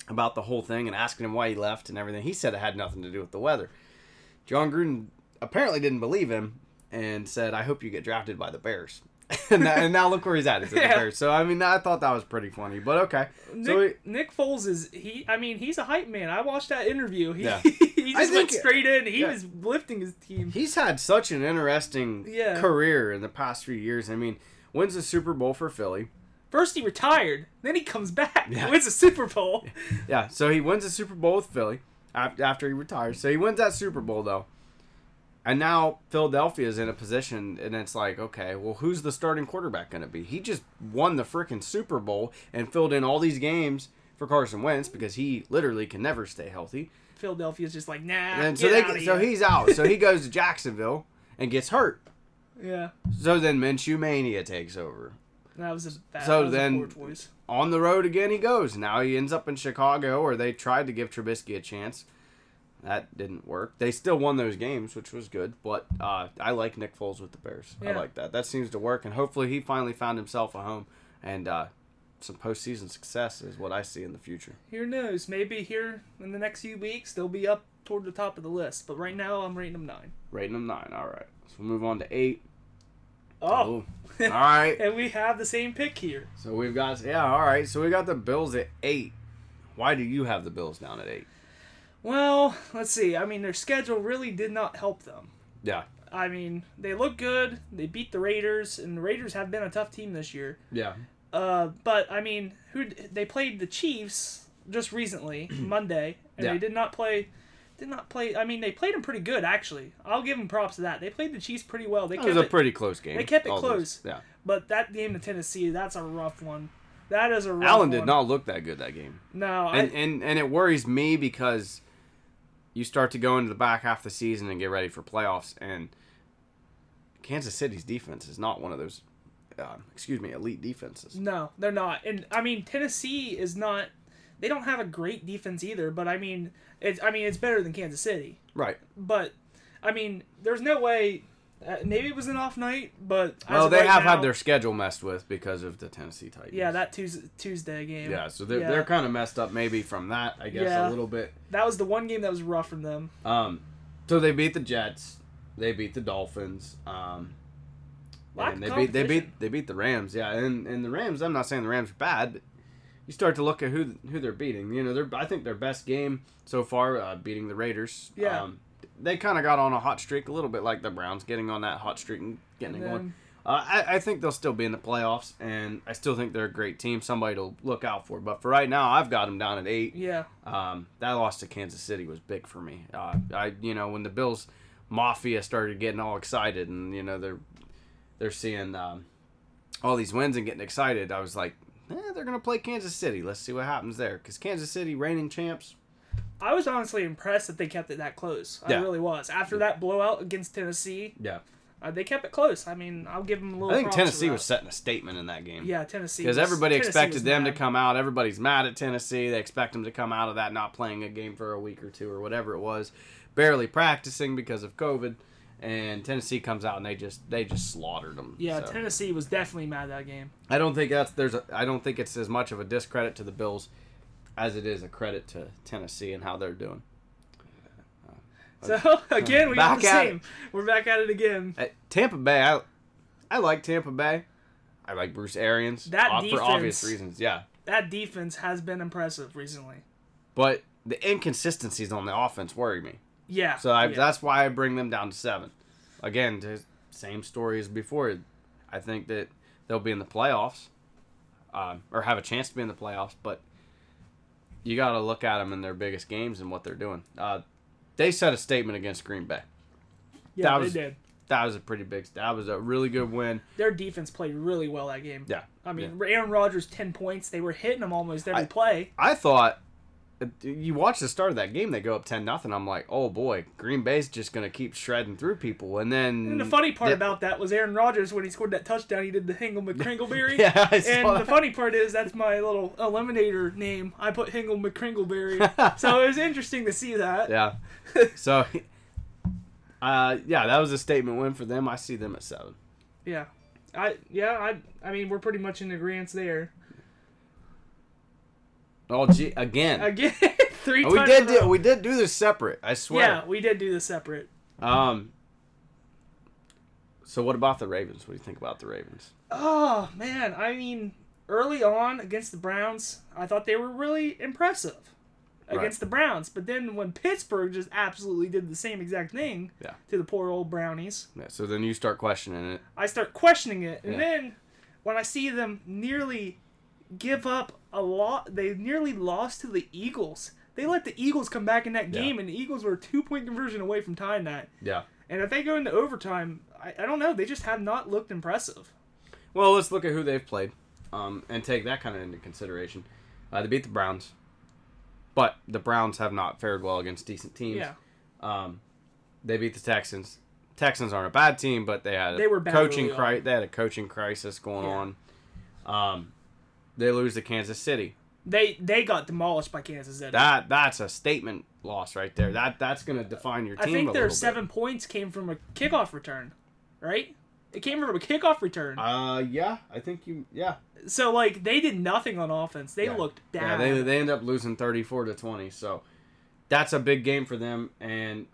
about the whole thing and asking him why he left and everything. He said it had nothing to do with the weather. Jon Gruden apparently didn't believe him and said, "I hope you get drafted by the Bears." and, now, and now look where he's at. He's Yeah. Bears. So I mean, I thought that was pretty funny. But okay. Nick, So he- Nick Foles is he. I mean, he's a hype man. I watched that interview. He, Yeah. he just went straight in. He yeah. was lifting his team. he's had such an interesting Yeah. career in the past few years. I mean, wins the Super Bowl for Philly. First he retired, then he comes back, Yeah. wins a Super Bowl. Yeah, so he wins the Super Bowl with Philly after he retires. So he wins that Super Bowl though. And now Philadelphia is in a position, and it's like, okay, well, who's the starting quarterback going to be? He just won the freaking Super Bowl and filled in all these games for Carson Wentz because he literally can never stay healthy. Philadelphia's just like, nah. And so they, so he's out. So he goes to Jacksonville and gets hurt. yeah. So then Minshew mania takes over. That was a bad. So that was a then- on the road again he goes. Now he ends up in Chicago, or they tried to give Trubisky a chance. That didn't work. They still won those games, which was good. But uh, I like Nick Foles with the Bears. I like that. That seems to work, and hopefully he finally found himself a home and uh, some postseason success is what I see in the future. Who knows? Maybe here in the next few weeks they'll be up toward the top of the list. But right now I'm rating them nine. Rating them nine. All right. So we'll move on to eight. Oh, All right. and we have the same pick here. So we've got yeah. All right. So we got the Bills at eight. Why do you have the Bills down at eight? Well, let's see. I mean, their schedule really did not help them. Yeah. I mean, they look good. They beat the Raiders, and the Raiders have been a tough team this year. Yeah. Uh, but I mean, who they played the Chiefs just recently Monday, and Yeah. they did not play. Did not play. I mean, they played them pretty good actually. I'll give them props to that. They played the Chiefs pretty well. They It kept was a it, pretty close game. they kept it close. Yeah. but that game to Tennessee, that's a rough one. That is a rough one. Allen did one. not look that good that game. No, and, I, and and it worries me because you start to go into the back half of the season and get ready for playoffs and Kansas City's defense is not one of those uh, excuse me elite defenses no, they're not. And I mean, Tennessee is not. They don't have a great defense either. But I mean, it's. I mean, it's better than Kansas City. right But I mean, there's no way. Uh, maybe it was an off night, but well they right have now- had their schedule messed with because of the Tennessee Titans Yeah, that Tuesday, Tuesday game. yeah so they're, Yeah. they're kind of messed up maybe from that I guess Yeah. a little bit That was the one game that was rough for them. um so they beat the Jets they beat the Dolphins um and they beat they beat they beat the Rams. Yeah, and and the Rams. I'm not saying the Rams are bad, but you start to look at who who they're beating. You know, they're I think their best game so far, uh, beating the Raiders. Yeah. Um, they kind of got on a hot streak, a little bit like the Browns, getting on that hot streak and getting And it going. Uh, I, I think they'll still be in the playoffs, and I still think they're a great team. Somebody to look out for. But for right now, I've got them down at eight. Yeah, Um, that loss to Kansas City was big for me. Uh, I, you know, when the Bills Mafia started getting all excited, and you know they're they're seeing um, all these wins and getting excited, I was like, eh, they're gonna play Kansas City. Let's see what happens there, because Kansas City, reigning champs. I was honestly impressed that they kept it that close. I Yeah. really was. After that blowout against Tennessee, Yeah, uh, they kept it close. I mean, I'll give them a little. I think Tennessee was setting a statement in that game. Yeah, Tennessee. Because everybody Tennessee expected them to come out. Everybody's mad at Tennessee. They expect them to come out of that not playing a game for a week or two or whatever it was, barely practicing because of COVID. And Tennessee comes out and they just they just slaughtered them. Yeah, So, Tennessee was definitely mad that game. I don't think that's there's a I don't think it's as much of a discredit to the Bills as it is a credit to Tennessee and how they're doing. So again, we got the same. We're back at it again. At Tampa Bay, I I like Tampa Bay. I like Bruce Arians That uh, for obvious defense- reasons. Yeah. That defense has been impressive recently. But the inconsistencies on the offense worry me. Yeah. So I, yeah. that's why I bring them down to seven. Again, same story as before. I think that they'll be in the playoffs, um, or have a chance to be in the playoffs. But you got to look at them in their biggest games and what they're doing. Uh, they set a statement against Green Bay. yeah, that they was- did. That was a pretty big. That was a really good win. Their defense played really well that game. Yeah. I mean, Aaron Rodgers ten points. They were hitting him almost every I- play. I thought you watch the start of that game, they go up ten nothing. I'm like, oh boy, Green Bay's just gonna keep shredding through people, and then And the funny part the- about that was Aaron Rodgers when he scored that touchdown, he did the Hingle McCringleberry. Yeah, I saw and the that. funny part is that's my little eliminator name. I put Hingle McCringleberry. so it was interesting to see that. yeah. So, uh, yeah, that was a statement win for them. I see them at seven. Yeah. I yeah, I I mean we're pretty much in agreement there. Oh, gee, again, Again, three Oh, we did do we did do this separate. I swear. Yeah, we did do this separate. Um. So what about the Ravens? What do you think about the Ravens? Oh man, I mean, early on against the Browns, I thought they were really impressive against the Browns. But then when Pittsburgh just absolutely did the same exact thing Yeah. to the poor old Brownies, Yeah. So then you start questioning it. I start questioning it. And Yeah. then when I see them nearly give up a lot, they nearly lost to the Eagles. They let the Eagles come back in that Yeah. game, and the Eagles were a two point conversion away from tying that. Yeah. And if they go into overtime, I, I don't know. They just have not looked impressive. Well, let's look at who they've played, um, and take that kind of into consideration. Uh, they beat the Browns, but the Browns have not fared well against decent teams. Yeah. Um, they beat the Texans. Texans aren't a bad team, but they had a They were coaching cri- They had a coaching crisis going Yeah. on. Um, they lose to Kansas City. They they got demolished by Kansas City. That that's a statement loss right there. That that's going to define your team. I think their seven points came from a kickoff return, right? It came from a kickoff return. Uh, yeah, I think you. Yeah, so like they did nothing on offense. They Yeah. looked bad. yeah. They they end up losing thirty four to twenty. So that's a big game for them, and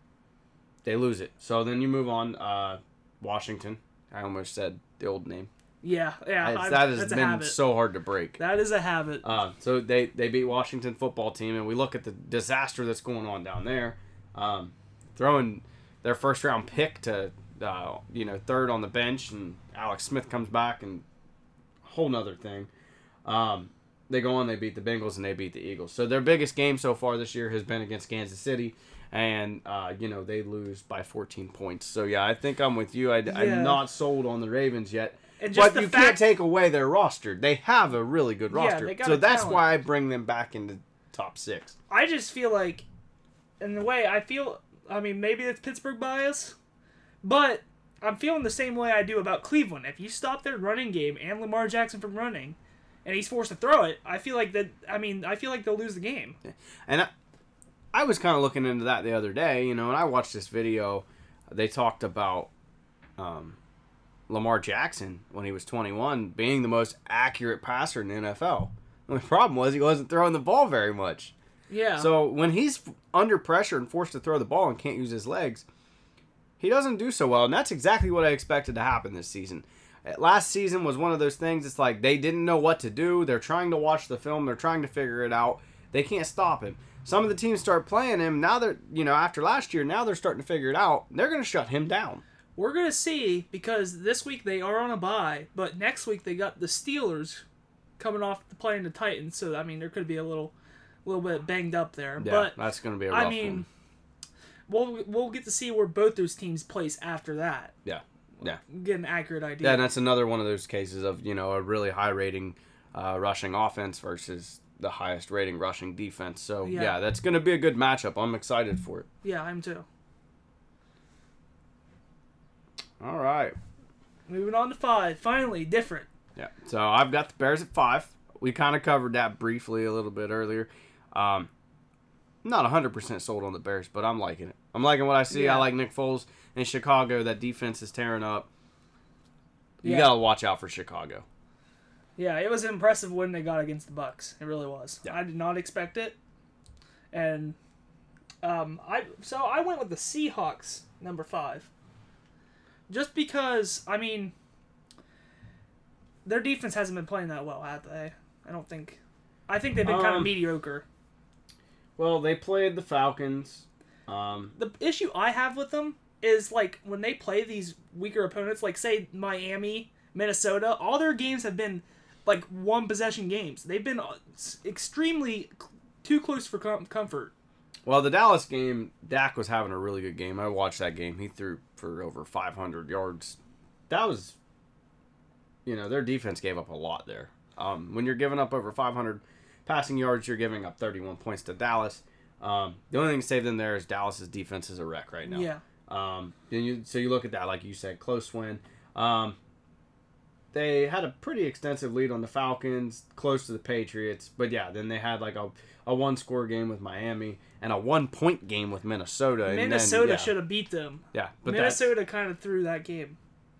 they lose it. So then you move on. Uh, Washington. I almost said the old name. Yeah, yeah. That has been so hard to break. that is a habit. Uh, so they they beat Washington football team, and we look at the disaster that's going on down there. Um, throwing their first round pick to uh, you know third on the bench, and Alex Smith comes back, and whole nother thing. Um, they go on, they beat the Bengals, and they beat the Eagles. So their biggest game so far this year has been against Kansas City. And uh, you know they lose by 14 points. So yeah, I think I'm with you. I, Yeah. I'm not sold on the Ravens yet. And just But you fact, can't take away their roster. They have a really good Yeah, roster. got so that's talent. why I bring them back into top six. I just feel like, in the way I feel, I mean, maybe it's Pittsburgh bias, but I'm feeling the same way I do about Cleveland. If you stop their running game and Lamar Jackson from running, and he's forced to throw it, I feel like that. I mean, I feel like they'll lose the game. And I, I was kind of looking into that the other day, you know, and I watched this video. They talked about um, Lamar Jackson when he was 21 being the most accurate passer in the NFL. The only problem was he wasn't throwing the ball very much. Yeah. So when he's under pressure and forced to throw the ball and can't use his legs, he doesn't do so well. And that's exactly what I expected to happen this season. Uh, Last season was one of those things. It's like they didn't know what to do. They're trying to watch the film. They're trying to figure it out. They can't stop him. Some of the teams start playing him. Now they're, you know, after last year, now they're starting to figure it out. They're going to shut him down. We're gonna see because this week they are on a bye, but next week they got the Steelers coming off the playing the Titans. So I mean, there could be a little, little bit banged up there. Yeah, but that's going to be a rough I mean, one. we'll we'll get to see where both those teams place after that. Yeah, yeah. Get an accurate idea. Yeah, and that's another one of those cases of you know a really high rating uh, rushing offense versus the highest rating rushing defense. So Yeah. yeah, that's going to be a good matchup. I'm excited for it. yeah, I'm too. All right. Moving on to five. Finally, different. Yeah. So I've got the Bears at five. We kind of covered that briefly a little bit earlier. Um, not 100% sold on the Bears, but I'm liking it. I'm liking what I see. Yeah. I like Nick Foles in Chicago. That defense is tearing up. You Yeah. got to watch out for Chicago. Yeah, it was an impressive win they got against the Bucks. It really was. Yeah. I did not expect it, and um, I so I went with the Seahawks number five, just because I mean their defense hasn't been playing that well, have they? I don't think. I think they've been kind of Um, mediocre. Well, they played the Falcons. Um, The issue I have with them is like when they play these weaker opponents, like say Miami, Minnesota, all their games have been like one possession games. They've been uh, extremely too close for com- comfort. Well, the Dallas game, Dak was having a really good game. I watched that game. He threw for over 500 yards. That was, you know, their defense gave up a lot there. Um, when you're giving up over 500 passing yards, you're giving up 31 points to Dallas. Um, the only thing to save them there is Dallas's defense is a wreck right now. Yeah. Um, then you, so you look at that, like you said, close win. Um, they had a pretty extensive lead on the Falcons, close to the Patriots. But yeah, then they had like a, a one score game with Miami and a one point game with Minnesota. Minnesota yeah, should have beat them. Yeah, but Minnesota kind of threw that game.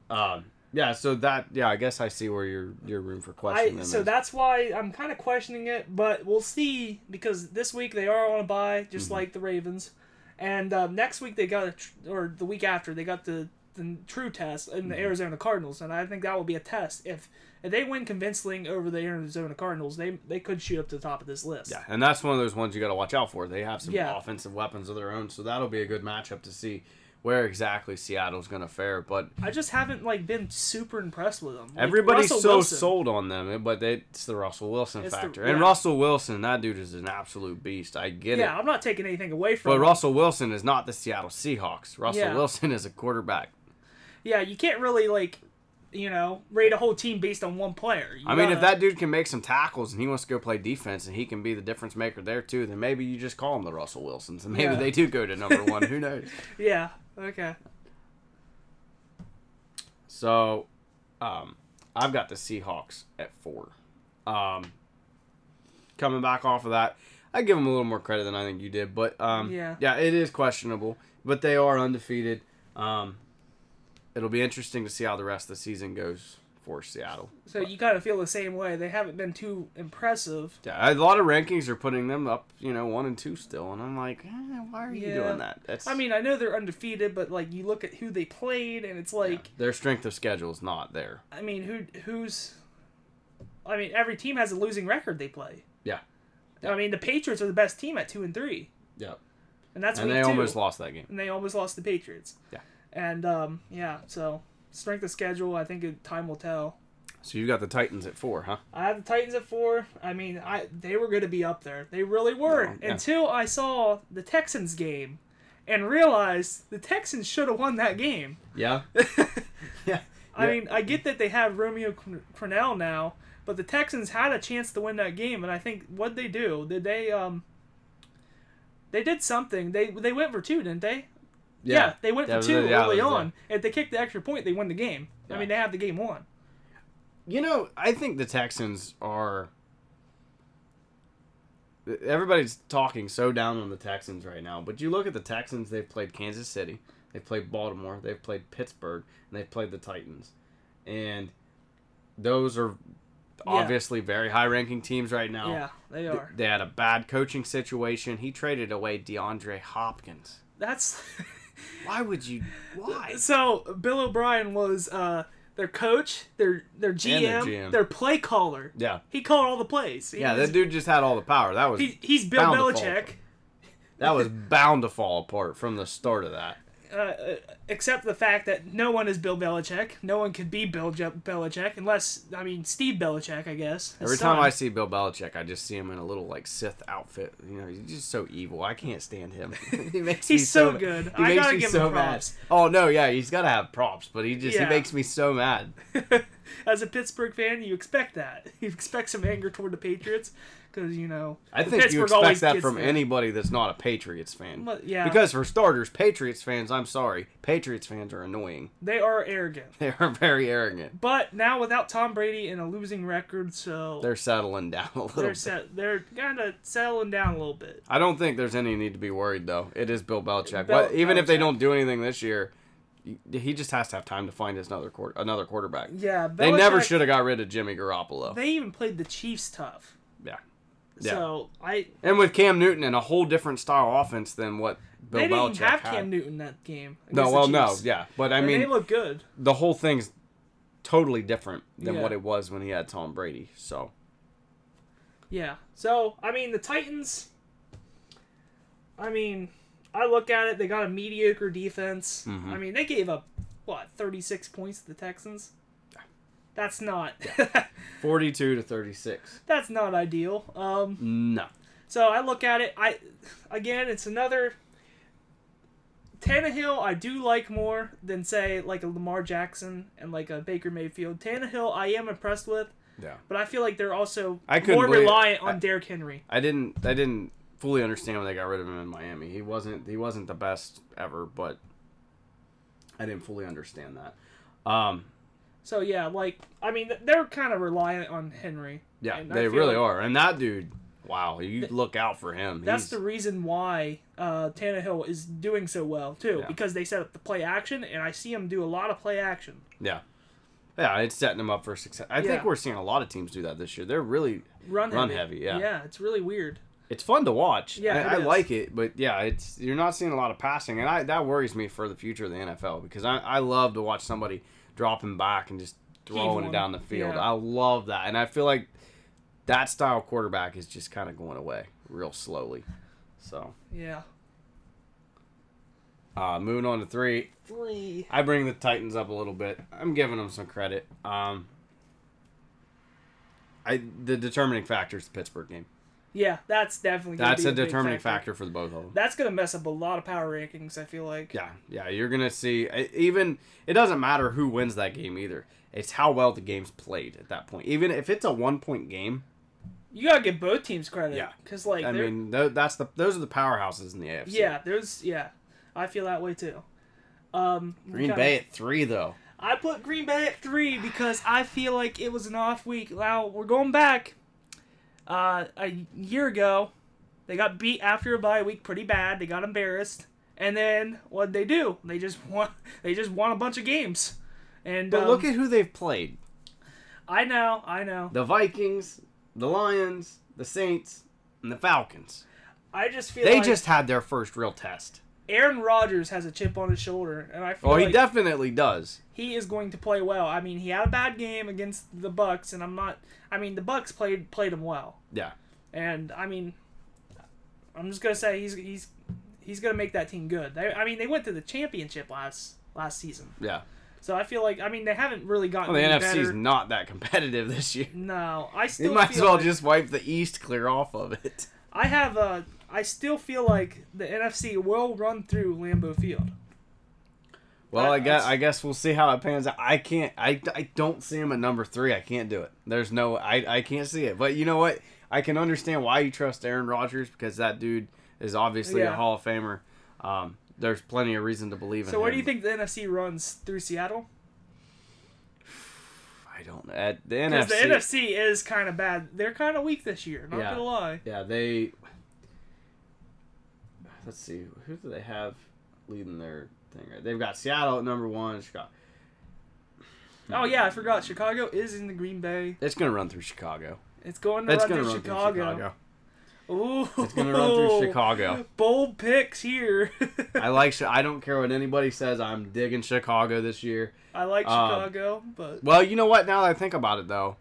um, yeah, so that yeah, I guess I see where your your room for I question. so is. that's why I'm kind of questioning it, but we'll see because this week they are on a bye, just Mm-hmm. like the Ravens, and um, next week they got a tr- or the week after they got the the true test in Mm-hmm. the Arizona Cardinals, and I think that will be a test if. If they win convincingly over the Arizona Cardinals, they they could shoot up to the top of this list. Yeah, and that's one of those ones you got to watch out for. They have some Yeah. offensive weapons of their own, so that'll be a good matchup to see where exactly Seattle's going to fare. But I just haven't like been super impressed with them. Like, everybody's Russell so Wilson, sold on them, but it's the Russell Wilson It's the- factor. and. Russell Wilson, that dude is an absolute beast. I get Yeah, it. Yeah, I'm not taking anything away from. Him. But him. Russell Wilson is not the Seattle Seahawks. Russell Yeah. Wilson is a quarterback. Yeah, you can't really like, you know, rate a whole team based on one player. You I mean, if gotta- that dude can make some tackles and he wants to go play defense and he can be the difference maker there too, then maybe you just call him the Russell Wilsons and maybe Yeah. they do go to number one. Who knows? Yeah. Okay. So, um, I've got the Seahawks at four. Um, coming back off of that, I give them a little more credit than I think you did, but um, Yeah. yeah, it is questionable, but they are undefeated. Um, it'll be interesting to see how the rest of the season goes for Seattle. So you kind of feel the same way. They haven't been too impressive. Yeah, a lot of rankings are putting them up, you know, one and two still, and I'm like, eh, why are you doing that? That's I mean, I know they're undefeated, but like you look at who they played, and it's yeah, like, their strength of schedule is not there. I mean, who who's? I mean, every team has a losing record they play. Yeah. I mean, the Patriots are the best team at two and three, Yeah, and that's and they two. almost lost that game. and they almost lost the Patriots. Yeah. And um, yeah, so strength of schedule, I think it, time will tell. So you got the Titans at four, huh? I have the Titans at four. I mean, I they were going to be up there. They really were No, yeah. until I saw the Texans game, and realized the Texans should have won that game. Yeah. yeah. I Yeah. mean, I get that they have Romeo Cor- Cornell now, but the Texans had a chance to win that game, and I think what they do did they um. They did something. They they went for two, didn't they? Yeah, they went for two it, yeah, early on. If they kicked the extra point, they win the game. I mean, they have the game won. You know, I think the Texans are. Everybody's talking so down on the Texans right now, but you look at the Texans, they've played Kansas City, they've played Baltimore, they've played Pittsburgh, and they've played the Titans. And those are obviously very high ranking teams right now. Yeah, they are. They had a bad coaching situation. He traded away DeAndre Hopkins. That's Why would you? Why? so. Bill O'Brien was uh, their coach, their their GM, their their, play caller. Yeah. He called all the plays. He Yeah, was- that dude just had all the power. That was he, he's Bill bound to fall Belichick. that was bound to fall apart from the start of that. Uh, uh, except the fact that no one is Bill Belichick. No one could be Bill Je- Belichick unless, I mean, Steve Belichick, I guess. Every time. I see Bill Belichick, I just see him in a little like Sith outfit. You know, he's just so evil. I can't stand him. he makes me He's so good. He I makes gotta me give him so props. mad. Oh no, yeah, he's got to have props, but he just Yeah. he makes me so mad. As a Pittsburgh fan, you expect that. You expect some anger toward the Patriots because you know. I think you expect that from there. anybody that's not a Patriots fan. But, yeah, Because for starters, Patriots fans, I'm sorry, Patriots fans are annoying. they are arrogant. They are very arrogant. But now without Tom Brady and a losing record, so They're settling down a little they're bit. set. They're kind of settling down a little bit. I don't think there's any need to be worried though. It is Bill Belichick. Bill- What- even if they don't do anything this year, he just has to have time to find his another quarter, another quarterback. Yeah, They never should have got rid of Jimmy Garoppolo. They even played the Chiefs tough. yeah. Yeah. So I And with Cam Newton and a whole different style offense than what Bill they didn't Belichick have had. Cam Newton that game. no, well, no, yeah, but I And mean, they look good. the whole thing's totally different than Yeah. what it was when he had Tom Brady. So Yeah. So I mean the Titans. I mean, I look at it. They got a mediocre defense. Mhm. I mean, they gave up what thirty six points to the Texans. That's not. 42 to 36. that's not ideal. Um. No. So I look at it. I again, it's another. Tannehill, I do like more than say like a Lamar Jackson and like a Baker Mayfield. Tannehill, I am impressed with, Yeah. But I feel like they're also I more believe- reliant on I- Derrick Henry. I didn't I didn't fully understand when they got rid of him in Miami. He wasn't he wasn't the best ever, but I didn't fully understand that. Um, So yeah, like I mean, they're kind of reliant on Henry. yeah, they really like are. And that dude, wow, you look out for him. That's He's- the reason why uh, Tannehill is doing so well too, Yeah. because they set up the play action, and I see him do a lot of play action. yeah. Yeah, it's setting him up for success. I think we're seeing a lot of teams do that this year. They're really Run, Run heavy. heavy, yeah. Yeah, it's really weird. It's fun to watch. Yeah, I, I like it, but yeah, it's you're not seeing a lot of passing, and I that worries me for the future of the NFL because I, I love to watch somebody dropping back and just throwing it down the field. Yeah. I love that, and I feel like that style quarterback is just kind of going away real slowly. So, Yeah. uh, moving on to three, Three. I bring the Titans up a little bit. I'm giving them some credit. Um, I the determining factor is the Pittsburgh game. Yeah, that's definitely. Gonna That's be a big determining factor for the both of them. That's gonna mess up a lot of power rankings. I feel like. Yeah, yeah, you're gonna see. Even it doesn't matter who wins that game either. It's how well the game's played at that point. Even if it's a one point game, You gotta give both teams credit. Yeah. Because like, I mean, th- that's the those are the powerhouses in the AFC. yeah, there's yeah, I feel that way too. Um, Green kinda- Bay at three though. I put Green Bay at three because I feel like it was an off week. Now we're going back. Uh, a year ago, they got beat after a bye week pretty bad. They got embarrassed, and then what they do? They just won. They just won a bunch of games. And But um, look at who they've played: I know, I know. the Vikings, the Lions, the Saints, and the Falcons. I just feel They like just had their first real test. Aaron Rodgers has a chip on his shoulder, and I oh, feel Oh, he like definitely does. he is going to play well. I mean, he had a bad game against the Bucks, and I'm not. I mean, the Bucks played played him well. Yeah. And I mean, I'm just gonna say he's he's he's gonna make that team good. They, I mean, they went to the championship last last season, Yeah. so I feel like I mean they haven't really gotten Well, the NFC's better. not that competitive this year. No, I They still might as well like- just wipe the East clear off of it. I have a. I still feel like the NFC will run through Lambeau Field. Well, I That- guess I guess we'll see how it pans out. I can't. I, I don't see him at number three. I can't do it. There's no. I I can't see it. But you know what? I can understand why you trust Aaron Rodgers because that dude is obviously a Hall of Famer. Um, there's plenty of reason to believe in So him. where do you think the NFC runs through Seattle? I don't know. At the NFC. the NFC is kind of bad. They're kind of weak this year. Not Yeah. gonna lie. Yeah, they. Let's see. Who do they have leading their thing? Right? They've got Seattle at number one. Chicago. Oh yeah, I forgot. Chicago is in the Green Bay. It's gonna run through Chicago. It's going to It's run, gonna through, run Chicago. through Chicago. Ooh, It's gonna run through Chicago. Bold picks here. I like. I don't care what anybody says. I'm digging Chicago this year. I like Um, Chicago, but Well, you know what? Now that I think about it, though,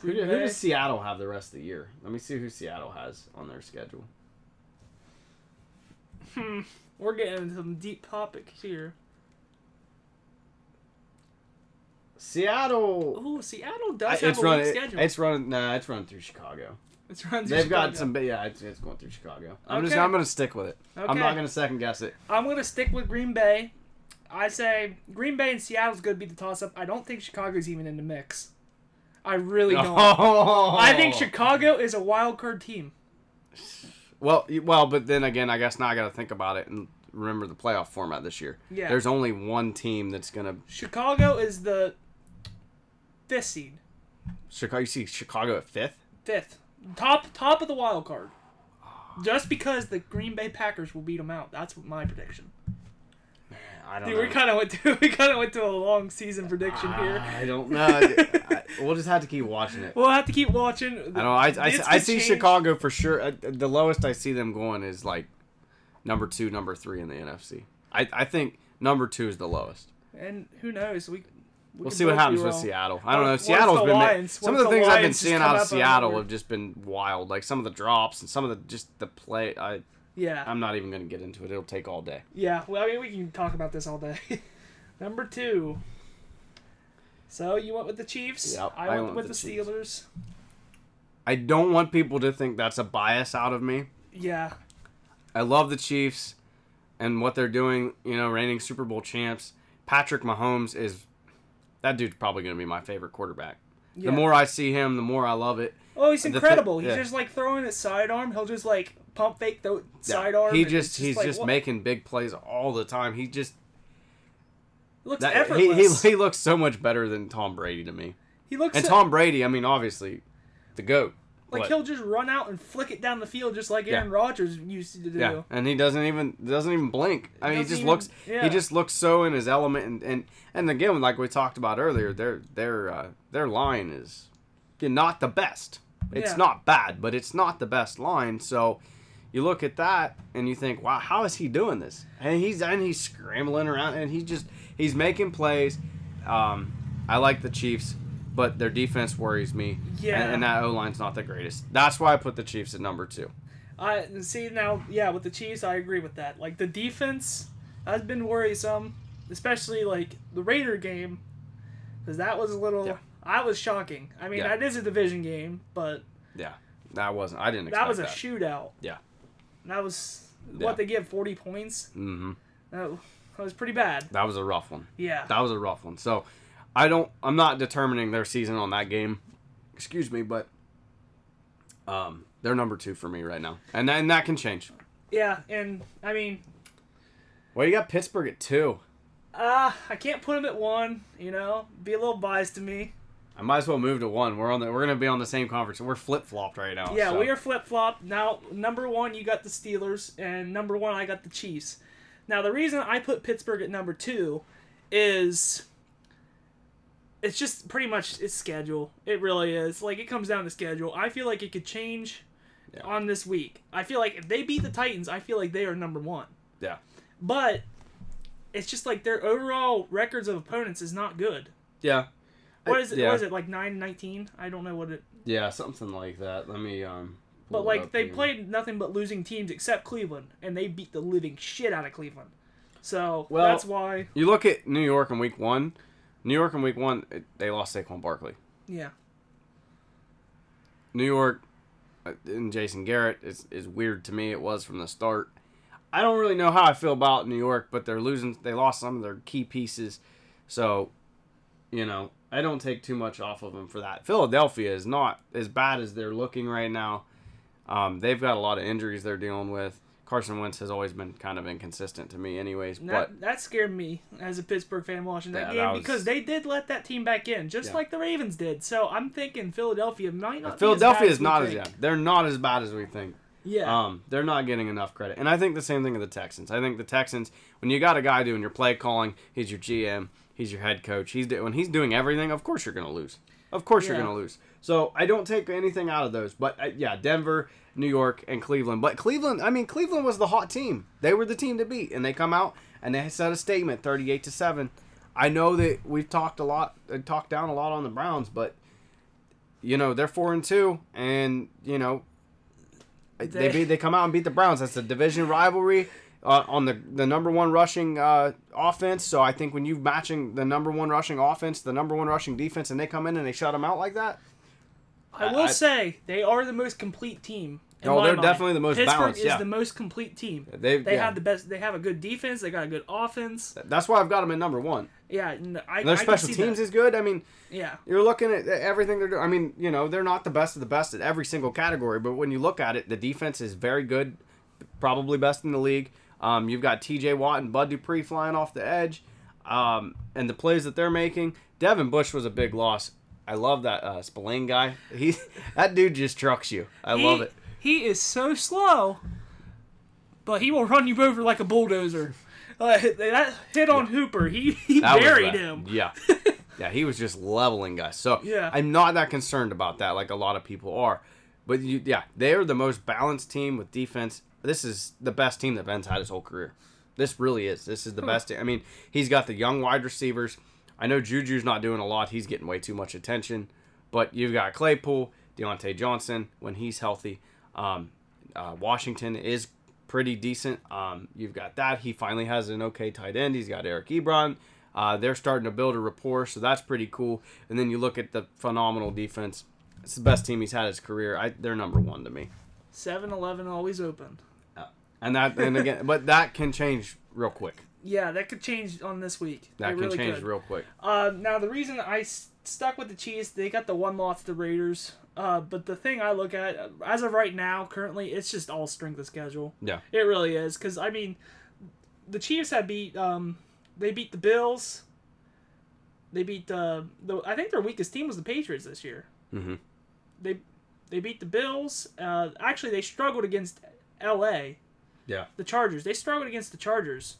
who, who does Seattle have the rest of the year? Let me see who Seattle has on their schedule. Hmm, we're getting into some deep topics here. Seattle. Oh, Seattle I- does have It's a running. weak schedule. It's running. Nah, it's running through Chicago. It's run through They've got some. Yeah, it's, it's going through Chicago. I'm just. Okay. I'm gonna stick with it. Okay. I'm not gonna second guess it. I'm gonna stick with Green Bay. I say Green Bay and Seattle's gonna be the toss up. I don't think Chicago's even in the mix. I really don't. Oh. I think Chicago is a wild card team. Well, well, but then again, I guess now I got to think about it and remember the playoff format this year. Yeah. There's only one team that's gonna. Chicago is the fifth seed. Chicago. You see Chicago at fifth. Fifth. Top top of the wild card. Just because the Green Bay Packers will beat them out. That's my prediction. I don't Dude, know. we kind of went to we kind of went to a long season prediction here. I don't know. I- we'll just have to keep watching it. We'll have to keep watching. I don't. I, I, I see change. Chicago for sure. Uh, The lowest I see them going is like number two, number three in the NFC. I, I think number two is the lowest. And who knows? We, we We'll see what happens with. Seattle. I don't know. if- what Seattle's been ma- some of the the things I've been seeing out of Seattle have just been wild. Like some of the drops and some of the just the play. I Yeah. I'm not even gonna get into it. It'll take all day. Yeah, well, I mean, we can talk about this all day. Number two. So you went with the Chiefs. Yep, I I went went with with the the Steelers. I don't want people to think that's a bias out of me. Yeah, I love the Chiefs and what they're doing, you know, reigning Super Bowl champs. Patrick Mahomes is that dude's probably going to be my favorite quarterback. Yeah. The more I see him, the more I love it. Oh, he's incredible. he's yeah. just like throwing his sidearm. He'll just like pump fake the Yeah. sidearm. He just it's he's like, just what- making big plays all the time. He just looks that, effortless. he he looks so much better than Tom Brady to me. He looks And so- Tom Brady, I mean, obviously, the goat. like he'll just run out and flick it down the field just like Yeah. Aaron Rodgers used to do. Yeah, and he doesn't even doesn't even blink. I mean, he just even- looks yeah. he just looks so in his element, and and and again, like we talked about earlier, their their uh, their line is not the best. It's Yeah. not bad, but it's not the best line. So you look at that and you think, wow, how is he doing this? And he's and he's scrambling around, and he's just he's making plays. Um, I like the Chiefs, but their defense worries me. Yeah. and, and that O line's not the greatest. That's why I put the Chiefs at number two. I see now. Yeah, with the Chiefs, I agree with that. Like the defense has been worrisome, especially like the Raider game, because that was a little. Yeah. I was shocking. I mean, Yeah. that is a division game, but Yeah, that wasn't. I didn't. that was a that. shootout. Yeah. That was Yeah. what they give forty points. hmm That, that was pretty bad. That was a rough one. Yeah. That was a rough one. So, I don't. I'm not determining their season on that game. Excuse me, but um, they're number two for me right now, and and that can change. Yeah, and I mean, Well, you got Pittsburgh at two. uh, I can't put them at one. You know, be a little biased to me. I might as well move to one. We're on the. We're gonna be on the same conference. We're flip flopped right now. Yeah, so. we are flip flop. Now, number one, you got the Steelers, and number one, I got the Chiefs. Now, the reason I put Pittsburgh at number two is it's just pretty much its schedule. It really is. Like, it comes down to schedule. I feel like it could change Yeah. on this week. I feel like if they beat the Titans, I feel like they are number one. Yeah. But it's just like their overall records of opponents is not good. Yeah. What is it? Yeah. What is it like 9-19? I don't know what it. Yeah, something like that. Let me um. But like they here. played nothing but losing teams except Cleveland, and they beat the living shit out of Cleveland. So Well- that's why, You look at New York in week one. New York in week one, they lost Saquon Barkley. yeah, New York uh, and Jason Garrett is, is weird to me. It was from the start. I don't really know how I feel about New York, but they're losing. They lost some of their key pieces, so you know I don't take too much off of them for that. Philadelphia is not as bad as they're looking right now. Um, they've got a lot of injuries they're dealing with. Carson Wentz has always been kind of inconsistent to me, anyways. And But that that scared me as a Pittsburgh fan watching that Yeah, game that was- because they did let that team back in, just Yeah. like the Ravens did. So I'm thinking Philadelphia might not. Philadelphia be as is not as as yeah, they're not as bad as we think. Yeah, Um, they're not getting enough credit, and I think the same thing of the Texans. I think the Texans, when you got a guy doing your play calling, he's your GM, he's your head coach. He's do- when he's doing everything. Of course, you're gonna lose. Of course, you're gonna lose. So I don't take anything out of those. But uh, yeah, Denver, New York, and Cleveland. But Cleveland, I mean, Cleveland was the hot team. They were the team to beat, and they come out and they set a statement, thirty-eight to seven. I know that we've talked a lot, uh, talked down a lot on the Browns, but you know they're four and two, and you know they They- beat, they come out and beat the Browns. That's a division rivalry uh, on the the number one rushing uh, offense. So I think when you're matching the number one rushing offense, the number one rushing defense, and they come in and they shut them out like that, I will I- say they are the most complete team. in Oh, they're mind. definitely the most Pittsburgh balanced, is yeah. the most complete team. they They yeah. have the best. They have a good defense. They got a good offense. That's why I've got them at number one. Yeah, n- I, And their I special see teams that. is good. I mean, Yeah, you're looking at everything they're doing. I mean, you know, they're not the best of the best at every single category, but when you look at it, the defense is very good, probably best in the league. Um, you've got T.J. Watt and Bud Dupree flying off the edge, um, and the plays that they're making. Devin Bush was a big loss. I love that uh, Spillane guy. He that dude just trucks you. I he, love it. He is so slow, but he will run you over like a bulldozer. Uh, that hit on Hooper, he he That buried him. Yeah. Yeah, he was just leveling guys. So Yeah. I'm not that concerned about that like a lot of people are. But you, yeah, they are the most balanced team with defense. This is the best team that Ben's had his whole career. This really is. This is the best. I mean, he's got the young wide receivers. I know Juju's not doing a lot. He's getting way too much attention. But you've got Claypool, Diontae Johnson when he's healthy. Um, uh, Washington is pretty decent. Um, you've got that. He finally has an okay tight end. He's got Eric Ebron. Uh, they're starting to build a rapport, so that's pretty cool. And then you look at the phenomenal defense. It's the best team he's had his career. I, they're number one to me. 7-Eleven always open. And that, and again, but that can change real quick. Yeah, that could change on this week. That It can really change could. real quick. Uh, now the reason I s- stuck with the Chiefs. They got the one loss to the Raiders. Uh, but the thing I look at uh, as of right now, currently, it's just all strength of schedule. Yeah. It really is because I mean, the Chiefs had beat um, they beat the Bills. They beat the the I think their weakest team was the Patriots this year. Mm-hmm. They they beat the Bills. Uh, actually, they struggled against L.A. Yeah. The Chargers. They struggled against the Chargers.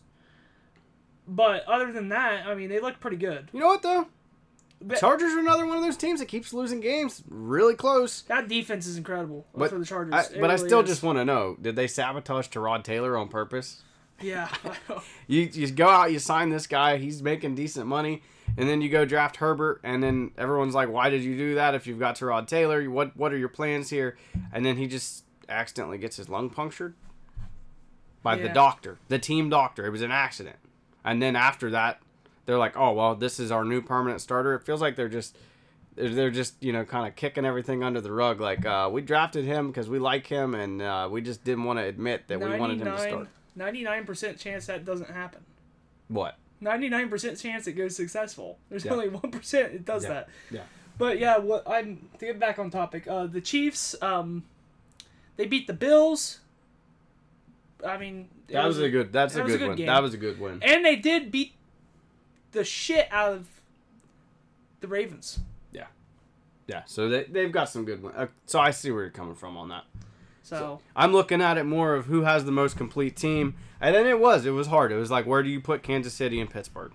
But other than that, I mean, they look pretty good. You know what though? But- Chargers are another one of those teams that keeps losing games really close. That defense is incredible But for the Chargers. I, It but I still is. just want to know: Did they sabotage Tyrod Taylor on purpose? yeah. You you go out, you sign this guy, he's making decent money, and then you go draft Herbert, and then everyone's like, "Why did you do that? If you've got Tyrod Taylor, what what are your plans here?" And then he just accidentally gets his lung punctured by the doctor, the team doctor. It was an accident, and then after that, they're like, "Oh well, this is our new permanent starter." It feels like they're just they're just you know kind of kicking everything under the rug. Like uh, we drafted him because we like him, and uh, we just didn't want to admit that we wanted him to start. 99% chance that doesn't happen. What? 99% chance it goes successful. There's Yeah. only 1% it does Yeah. that. Yeah. But yeah, what I'm to get back on topic. Uh, the Chiefs, um, they beat the Bills. I mean, That was a good. That's that a was a good, good one. game. That was a good win. and they did beat the shit out of the Ravens. Yeah. Yeah. So they they've got some good ones. Uh, so I see where you're coming from on that. So, I'm looking at it more of who has the most complete team, and then it was it was hard. It was like where do you put Kansas City and Pittsburgh?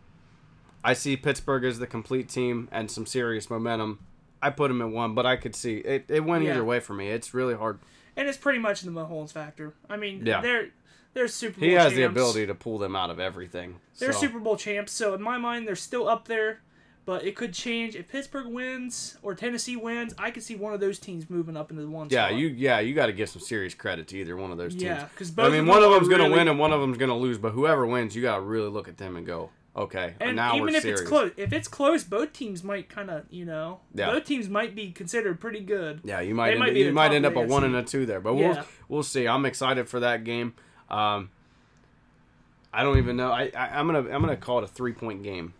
I see Pittsburgh as the complete team and some serious momentum. I put them in one, but I could see it. It went Yeah. either way for me. It's really hard. and it's pretty much the Mahomes factor. I mean, Yeah. they're they're Super Bowl He has the ability to pull them out of everything. They're so. Super Bowl champs, so in my mind, they're still up there. But it could change if Pittsburgh wins or Tennessee wins. I could see one of those teams moving up into the one. Yeah, spot. you yeah you got to give some serious credit to either one of those teams. Yeah, because I mean, one of them's gonna win and one of them's gonna lose, but whoever wins, you gotta really look at them and go, okay, And now even we're if serious. it's close, if it's close, both teams might kind of, you know, Yeah. both teams might be considered pretty good. Yeah, you might end, might you might end up a one and a two there, but Yeah. we'll we'll see. I'm excited for that game. Um, I don't even know. I, I I'm gonna I'm gonna call it a three point game.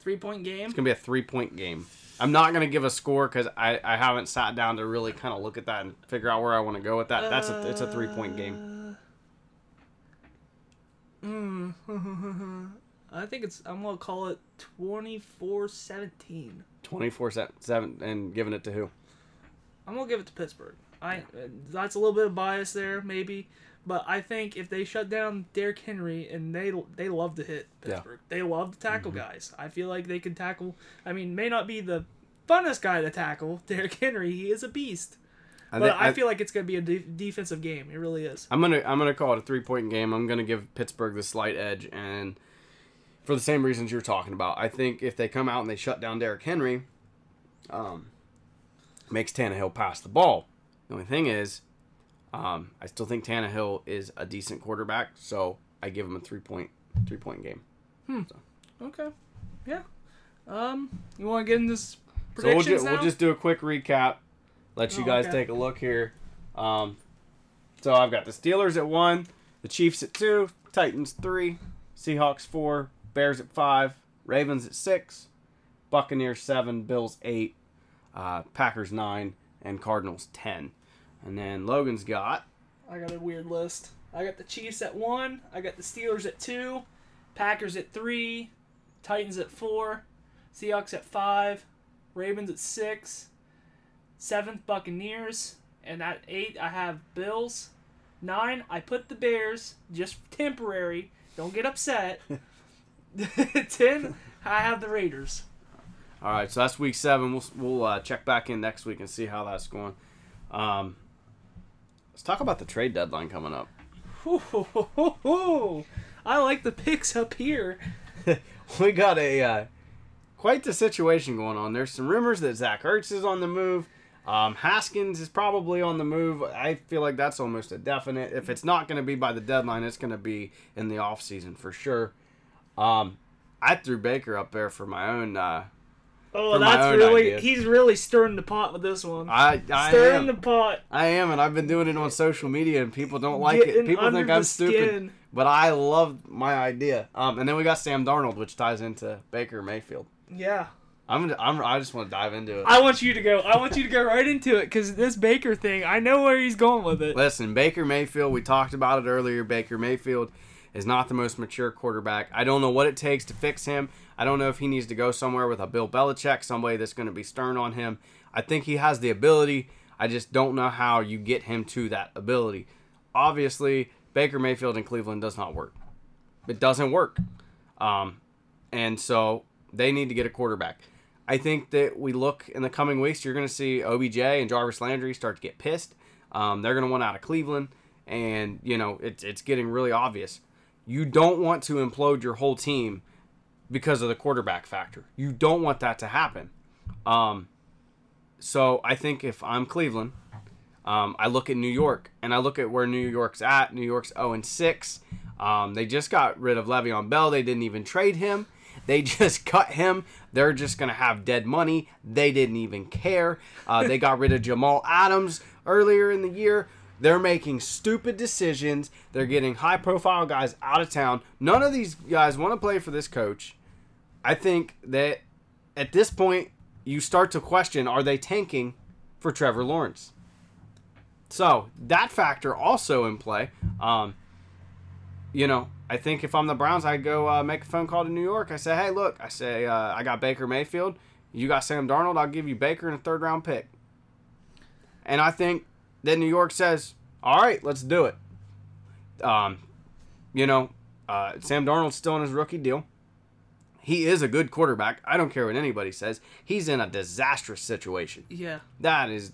Three point game. It's gonna be a three point game. I'm not gonna give a score because I, I haven't sat down to really kind of look at that and figure out where I want to go with that. That's a it's a three point game. Mm. I think it's. I'm gonna call it 24-17. 24 seven and giving it to who? I'm gonna give it to Pittsburgh. I that's a little bit of bias there, maybe, but I think if they shut down Derrick Henry and they they love to hit Yeah. Pittsburgh, they love to tackle Mm-hmm. guys. I feel like they can tackle. I mean, may not be the funnest guy to tackle, Derrick Henry. He is a beast, I but I, I- feel like it's gonna be a de- defensive game. It really is. I'm gonna I'm gonna call it a three point game. I'm gonna give Pittsburgh the slight edge, and for the same reasons you're talking about. I think if they come out and they shut down Derrick Henry, um, makes Tannehill pass the ball. The only thing is, um, I still think Tannehill is a decent quarterback, so I give him a three point three point game. Okay, yeah. Um, you want to get in this So we'll, predictions ju- now? we'll just do a quick recap. Let you Oh, guys okay. take a look here. Um, so I've got the Steelers at one, the Chiefs at two, Titans three, Seahawks four, Bears at five, Ravens at six, Buccaneers seven, Bills eight, uh, Packers nine, and Cardinals ten. And then Logan's got I got a weird list. I got the Chiefs at one. I got the Steelers at two. Packers at three. Titans at four. Seahawks at five. Ravens at six. Seventh Buccaneers. And at eight I have Bills. Nine I put the Bears just temporary. Don't get upset. Ten I have the Raiders. all right. So that's week seven. We'll we'll uh, check back in next week and see how that's going. Um, let's talk about the trade deadline coming up. I like the picks up here. we got a uh, quite the situation going on. There's some rumors that Zach Ertz is on the move. Um, Haskins is probably on the move. I feel like that's almost a definite. If it's not going to be by the deadline, it's going to be in the offseason for sure. Um, I threw Baker up there for my own. Uh, Oh, that's really idea. he's really stirring the pot with this one. I I stirring am. the pot. I am, and I've been doing it on social media, and people don't like it. People think I'm stupid, skin. but I love my idea. Um, and then we got Sam Darnold, which ties into Baker Mayfield. Yeah. I'm, I'm I just want to dive into it. I want you to go. I want you to go right into it because this Baker thing, I know where he's going with it. Listen, Baker Mayfield, we talked about it earlier. Baker Mayfield is not the most mature quarterback. I don't know what it takes to fix him. I don't know if he needs to go somewhere with a Bill Belichick, somebody that's going to be stern on him. I think he has the ability. I just don't know how you get him to that ability. Obviously, Baker Mayfield in Cleveland does not work. It doesn't work. Um, and so they need to get a quarterback. I think that we look in the coming weeks, you're going to see OBJ and Jarvis Landry start to get pissed. Um, they're going to want out of Cleveland, and you know it's it's getting really obvious. You don't want to implode your whole team because of the quarterback factor. You don't want that to happen. Um, so I think if I'm Cleveland, um, I look at New York and I look at where New York's at. New York's 0 and 6. Um, they just got rid of Le'Veon Bell. They didn't even trade him. They just cut him. They're just to have dead money. They didn't even care. Uh, they got rid of Jamal Adams earlier in the year. They're making stupid decisions. They're getting high profile guys out of town. None of these guys want to play for this coach. I think that at this point, you start to question are they tanking for Trevor Lawrence? So that factor also in play. Um, you know, I think if I'm the Browns, I go uh, make a phone call to New York. I say, hey, look, I say uh, I got Baker Mayfield. You got Sam Darnold. I'll give you Baker and a third round pick. And I think that New York says, all right, let's do it. Um, you know, uh, Sam Darnold's still on his rookie deal. He is a good quarterback. I don't care what anybody says. He's in a disastrous situation. Yeah. That is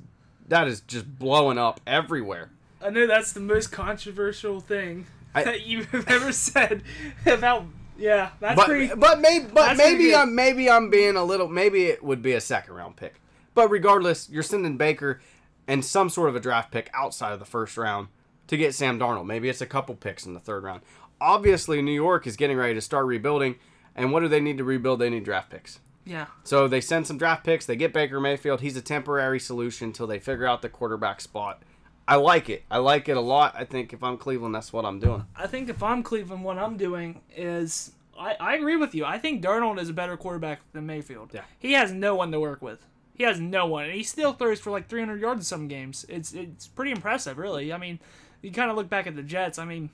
that is just blowing up everywhere. I know that's the most controversial thing I- that you've ever said about. Yeah, that's but pretty. but maybe but maybe. I'm maybe I'm being a little maybe it would be a second round pick. But regardless, you're sending Baker and some sort of a draft pick outside of the first round to get Sam Darnold. Maybe it's a couple picks in the third round. Obviously, New York is getting ready to start rebuilding, and what do they need to rebuild? They need draft picks. Yeah. So they send some draft picks. They get Baker Mayfield. He's a temporary solution until they figure out the quarterback spot. I like it. I like it a lot. I think if I'm Cleveland, that's what I'm doing. I think if I'm Cleveland, what I'm doing is I, I agree with you. I think Darnold is a better quarterback than Mayfield. Yeah. He has no one to work with. He has no one, and he still throws for like 300 yards in some games. It's it's pretty impressive, really. I mean, you kind of look back at the Jets. I mean,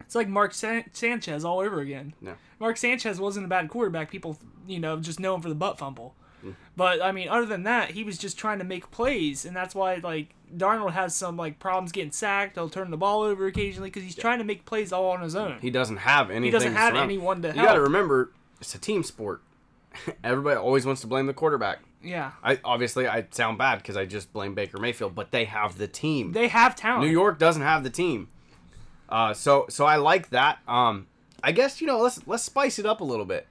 it's like Mark San- Sanchez all over again. Yeah. Mark Sanchez wasn't a bad quarterback. People, you know, just know him for the butt fumble. Mm. But I mean, other than that, he was just trying to make plays, and that's why like Darnold has some like problems getting sacked. He'll turn the ball over occasionally because he's trying to make plays all on his own. He doesn't have anything. He doesn't have anyone to help. You got to remember, it's a team sport. Everybody always wants to blame the quarterback. Yeah, I obviously I sound bad because I just blame Baker Mayfield, but they have the team. they have talent. New York doesn't have the team. Uh, so so I like that. Um, I guess you know let's let's spice it up a little bit.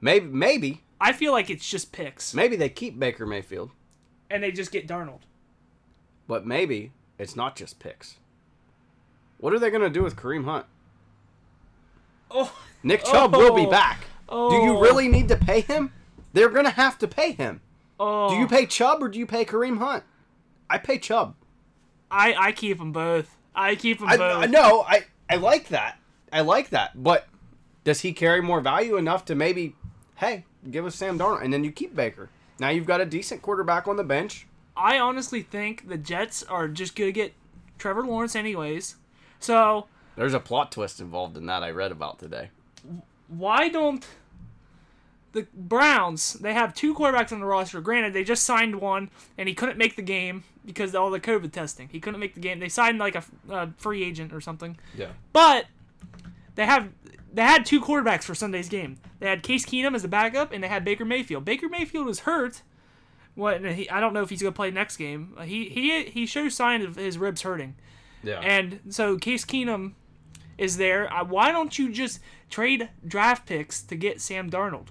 Maybe maybe I feel like it's just picks, maybe they keep Baker Mayfield, and they just get Darnold. but maybe it's not just picks. What are they gonna do with Kareem Hunt? Oh, Nick Chubb will be Oh. back. Do you Oh. really need to pay him? They're gonna have to pay him. Oh. Do you pay Chubb or do you pay Kareem Hunt? I pay Chubb. I I keep them both. I keep them I, both. I no, I I like that. I like that. But does he carry more value enough to maybe, hey, give us Sam Darnold and then you keep Baker? Now you've got a decent quarterback on the bench. I honestly think the Jets are just gonna get Trevor Lawrence anyways. So There's a plot twist involved in that I read about today. why don't the Browns? They have two quarterbacks on the roster. Granted, they just signed one, and he couldn't make the game because of all the COVID testing. He couldn't make the game. They signed like a uh, free agent or something. Yeah. But they have they had two quarterbacks for Sunday's game. They had Case Keenum as a backup, and they had Baker Mayfield. Baker Mayfield was hurt. What he, I don't know if he's gonna play next game. Uh, He he he shows signs of his ribs hurting, Yeah. and so Case Keenum is there. Uh, why don't you just trade draft picks to get Sam Darnold?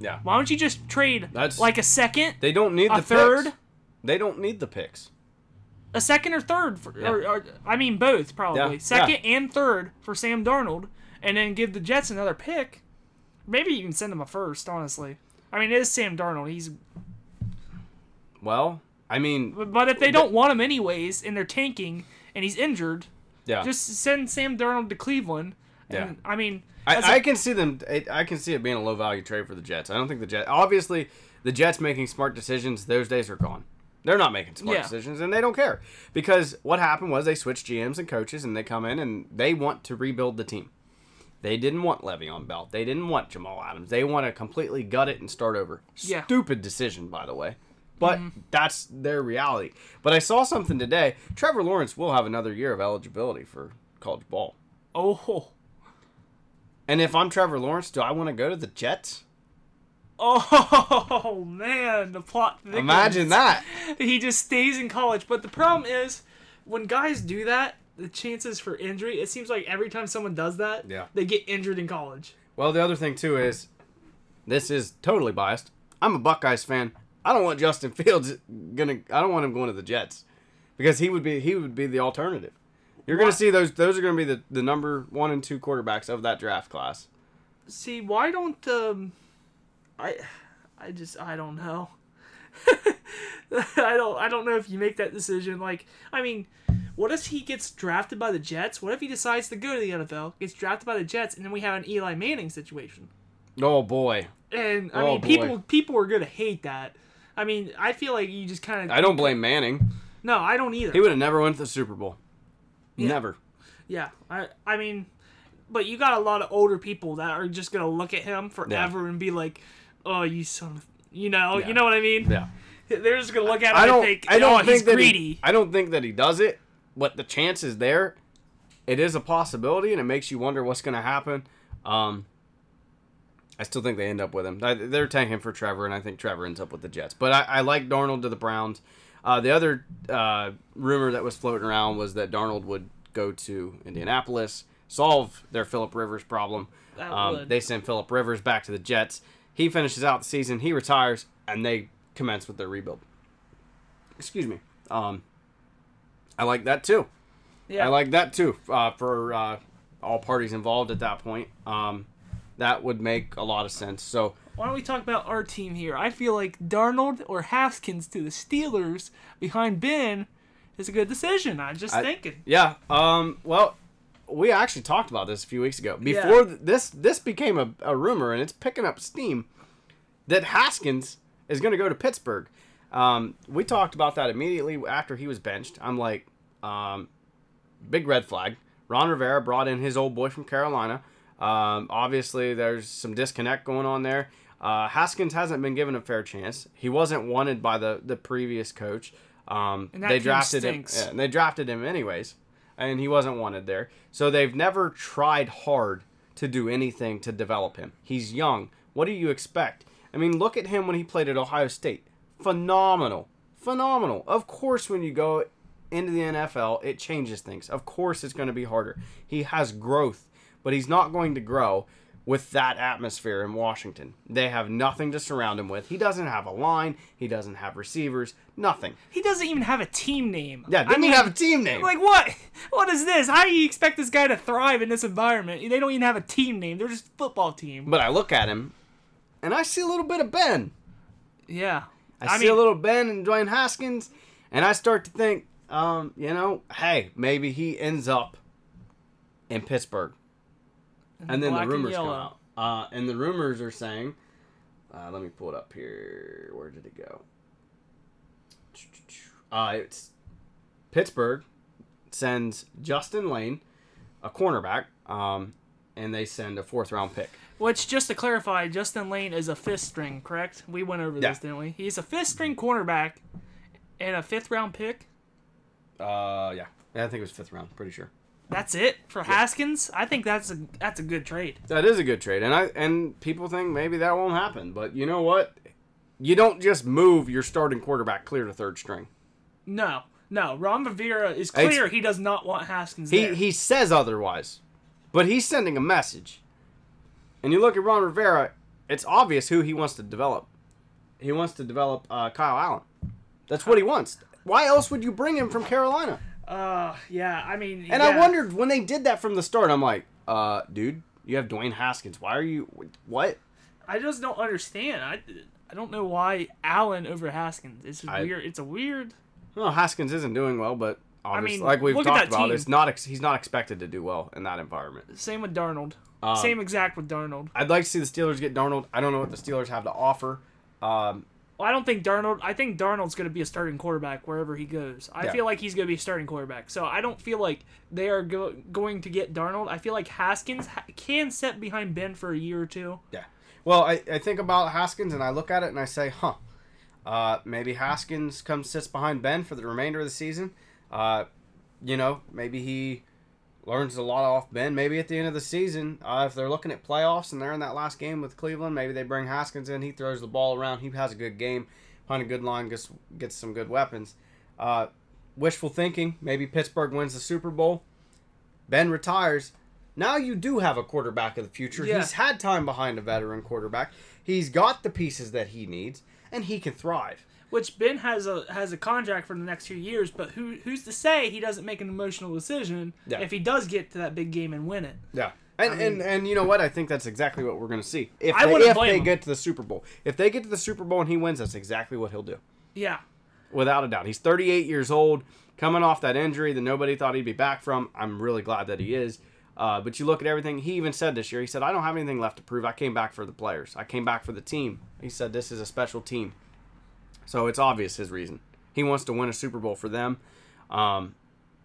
Yeah. Why don't you just trade That's- like a second, They don't need a the third, Picks. They don't need the picks. a second or third, for, Yeah. or, or I mean both probably Yeah, second and third for Sam Darnold, and then give the Jets another pick. Maybe you can send them a first. Honestly, I mean it is Sam Darnold. He's Well, I mean, but if they don't want him anyways, and they're tanking, and he's injured, yeah. just send Sam Darnold to Cleveland, And, I mean, I, I can see them. I I can see it being a low value trade for the Jets. I don't think the Jets. Obviously, the Jets making smart decisions. Those days are gone. They're not making smart Yeah. decisions, and they don't care because what happened was they switched GMs and coaches, and they come in and they want to rebuild the team. They didn't want Le'Veon Bell. They didn't want Jamal Adams. They want to completely gut it and start over. Yeah. Mm-hmm. Stupid decision, by the way. But that's their reality. But I saw something today. Trevor Lawrence will have another year of eligibility for college ball. oh, And if I'm Trevor Lawrence, do I want to go to the Jets? oh man, the plot. thickens. Imagine that. he just stays in college. But the problem is, when guys do that, the chances for injury. It seems like every time someone does that, Yeah. they get injured in college. Well, the other thing too is, this is totally biased. I'm a Buckeyes fan. I don't want Justin Fields gonna. I don't want him going to the Jets because he would be he would be the alternative. You're gonna see those. Those are gonna be the, the number one and two quarterbacks of that draft class. See, why don't um, I, I just I don't know. I don't I don't know if you make that decision. Like, I mean, what if he gets drafted by the Jets? What if he decides to go to the NFL, gets drafted by the Jets, and then we have an Eli Manning situation? Oh boy, And I Oh, mean, boy. people people are gonna hate that. I mean, I feel like you just kind of I don't blame Manning. No, I don't either. He would have never went to the Super Bowl. Never. Yeah, I I mean, but you got a lot of older people that are just gonna look at him forever and be like, "Oh, you son of," you know, Yeah. you know what I mean? Yeah. They're just gonna look at him I don't. and think, I don't "Oh, think he's that greedy." He, I don't think that he does it. But the chance is there. It is a possibility, and it makes you wonder what's going to happen. Um, I still think they end up with him. They're tanking for Trevor, and I think Trevor ends up with the Jets. But I, I like Darnold to the Browns. Uh, the other uh, rumor that was floating around was that Darnold would go to Indianapolis, solve their Philip Rivers problem. Um, they send Philip Rivers back to the Jets. He finishes out the season. He retires, and they commence with their rebuild. Excuse me. Um, I like that too. yeah, I like that too uh, for uh, all parties involved at that point. Um, that would make a lot of sense. So Why don't we talk about our team here? I feel like Darnold or Haskins to the Steelers behind Ben is a good decision. I'm just I- thinking. yeah. Um, well, we actually talked about this a few weeks ago. Before th- this, this became a, a rumor, and it's picking up steam that Haskins is going to go to Pittsburgh. Um, we talked about that immediately after he was benched. I'm like, um, big red flag. Ron Rivera brought in his old boy from Carolina. Um, obviously, there's some disconnect going on there. Uh, Haskins hasn't been given a fair chance. He wasn't wanted by the, the previous coach. Um, they drafted stinks. him. Yeah, they drafted him anyways, and he wasn't wanted there. So they've never tried hard to do anything to develop him. He's young. What do you expect? I mean, look at him when he played at Ohio State. Phenomenal. Phenomenal. Of course, when you go into the NFL, it changes things. Of course, it's going to be harder. He has growth, but he's not going to grow with that atmosphere in Washington. They have nothing to surround him with. He doesn't have a line, he doesn't have receivers, nothing. He doesn't even have a team name. Yeah, I didn't mean, even have a team name. Like what? What is this? How do you expect this guy to thrive in this environment? They don't even have a team name. They're just a football team. But I look at him, and I see a little bit of Ben. Yeah. I, see a little Ben and Dwayne Haskins, and I start to think, um, you know, hey, maybe he ends up in Pittsburgh. And then the and rumors come out. Uh, and the rumors are saying, uh, let me pull it up here. Where did it go? Uh, it's Pittsburgh sends Justin Layne, a cornerback, um, and they send a fourth round pick. Which, just to clarify, Justin Layne is a fifth string, correct? We went over Yeah. this, didn't we? He's a fifth string cornerback and a fifth round pick. Uh, yeah. yeah, I think it was fifth round. Pretty sure. That's it for Haskins. I think that's a that's a good trade. That is a good trade, and I and people think maybe that won't happen, but you know what? You don't just move your starting quarterback clear to third string. No, no. Ron Rivera is It's- clear he does not want Haskins He there. he says otherwise, but he's sending a message. And you look at Ron Rivera, it's obvious who he wants to develop. He wants to develop uh, Kyle Allen. That's what he wants. Why else would you bring him from Carolina? Uh, yeah. I mean, And I wondered when they did that from the start. I'm like, uh, dude, you have Dwayne Haskins. Why are you what? I just don't understand. I, I don't know why Allen over Haskins. It's I- weird. It's a weird. Well, Haskins isn't doing well, but Obviously, mean, like we've talked about, team. it's not ex- he's not expected to do well in that environment. Same with Darnold. Um, Same exact with Darnold. I'd like to see the Steelers get Darnold. I don't know what the Steelers have to offer. Um, Well, I don't think Darnold. I think Darnold's going to be a starting quarterback wherever he goes. I Yeah. feel like he's going to be a starting quarterback. So I don't feel like they are go- going to get Darnold. I feel like Haskins ha- can sit behind Ben for a year or two. Yeah. Well, I, I think about Haskins and I look at it and I say, huh, uh, maybe Haskins comes sits behind Ben for the remainder of the season. Uh, you know, maybe he learns a lot off Ben. Maybe at the end of the season, uh, if they're looking at playoffs and they're in that last game with Cleveland, maybe they bring Haskins in. He throws the ball around. He has a good game, on a good line, gets gets some good weapons. Uh, wishful thinking. Maybe Pittsburgh wins the Super Bowl. Ben retires. Now you do have a quarterback of the future. Yeah. He's had time behind a veteran quarterback. He's got the pieces that he needs, and he can thrive. Which Ben has a has a contract for the next few years, but who who's to say he doesn't make an emotional decision Yeah. if he does get to that big game and win it? Yeah. And, and and you know what? I think that's exactly what we're going to see. If I they, if they him. get to the Super Bowl, if they get to the Super Bowl and he wins, that's exactly what he'll do, Yeah, without a doubt. He's 38 years old, coming off that injury that nobody thought he'd be back from. I'm really glad that he is. Uh, but you look at everything. He even said this year. He said, "I don't have anything left to prove. I came back for the players. I came back for the team." He said, "This is a special team." So it's obvious his reason. He wants to win a Super Bowl for them, um,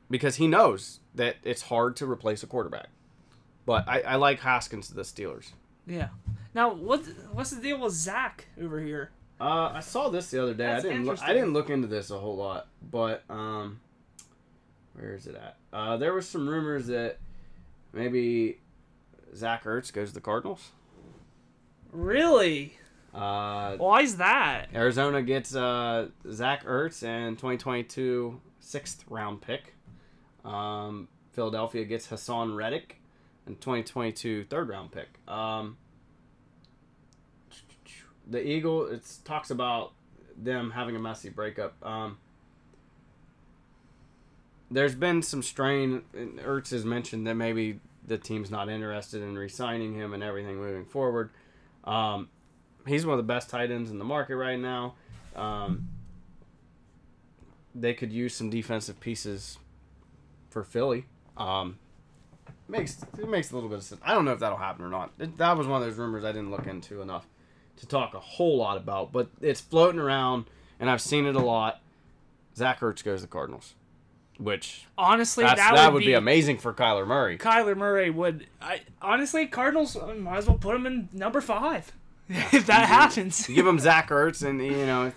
because he knows that it's hard to replace a quarterback. But I, I like Haskins to the Steelers. yeah. Now what what's the deal with Zach over here? Uh, I saw this the other day. That's I didn't. Look, I didn't look into this a whole lot, but um, where is it at? Uh, there was some rumors that maybe Zach Ertz goes to the Cardinals. Really? Uh, Why is that? Arizona gets uh, Zach Ertz and 2022 sixth round pick. Um, Philadelphia gets Haason Reddick and 2022 third round pick. Um, the Eagle it talks about them having a messy breakup. Um, there's been some strain. and Ertz has mentioned that maybe the team's not interested in re-signing him and everything moving forward. Um, he's one of the best tight ends in the market right now. Um, they could use some defensive pieces for Philly. Um, makes it makes a little bit of sense. I don't know if that'll happen or not. It, that was one of those rumors I didn't look into enough to talk a whole lot about, but it's floating around, and I've seen it a lot. Zach Ertz goes to the Cardinals, which Honestly, that, that, would, be, amazing for Kyler Murray. Kyler Murray would. I honestly, Cardinals might as well put him in number five if that happens. You give him Zach Ertz, and you know if,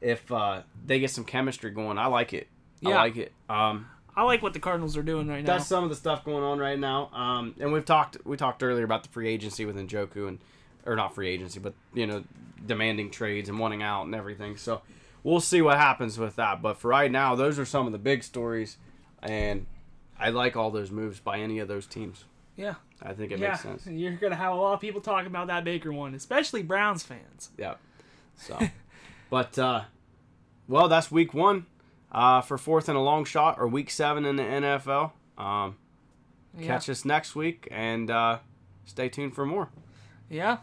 if uh, they get some chemistry going, I like it. I like it. Um, I like what the Cardinals are doing right now. that's some of the stuff going on right now. Um, and we've talked we talked earlier about the free agency with Njoku and or not free agency, but you know, demanding trades and wanting out and everything. So we'll see what happens with that. But for right now, those are some of the big stories, and I like all those moves by any of those teams. yeah, I think it yeah. makes sense. You're gonna have a lot of people talking about that Baker one, especially Browns fans. Yeah. So, but uh, well, that's week one uh, for fourth and a long shot, or week seven in the NFL. Um, Yeah. Catch us next week and uh, stay tuned for more. Yeah.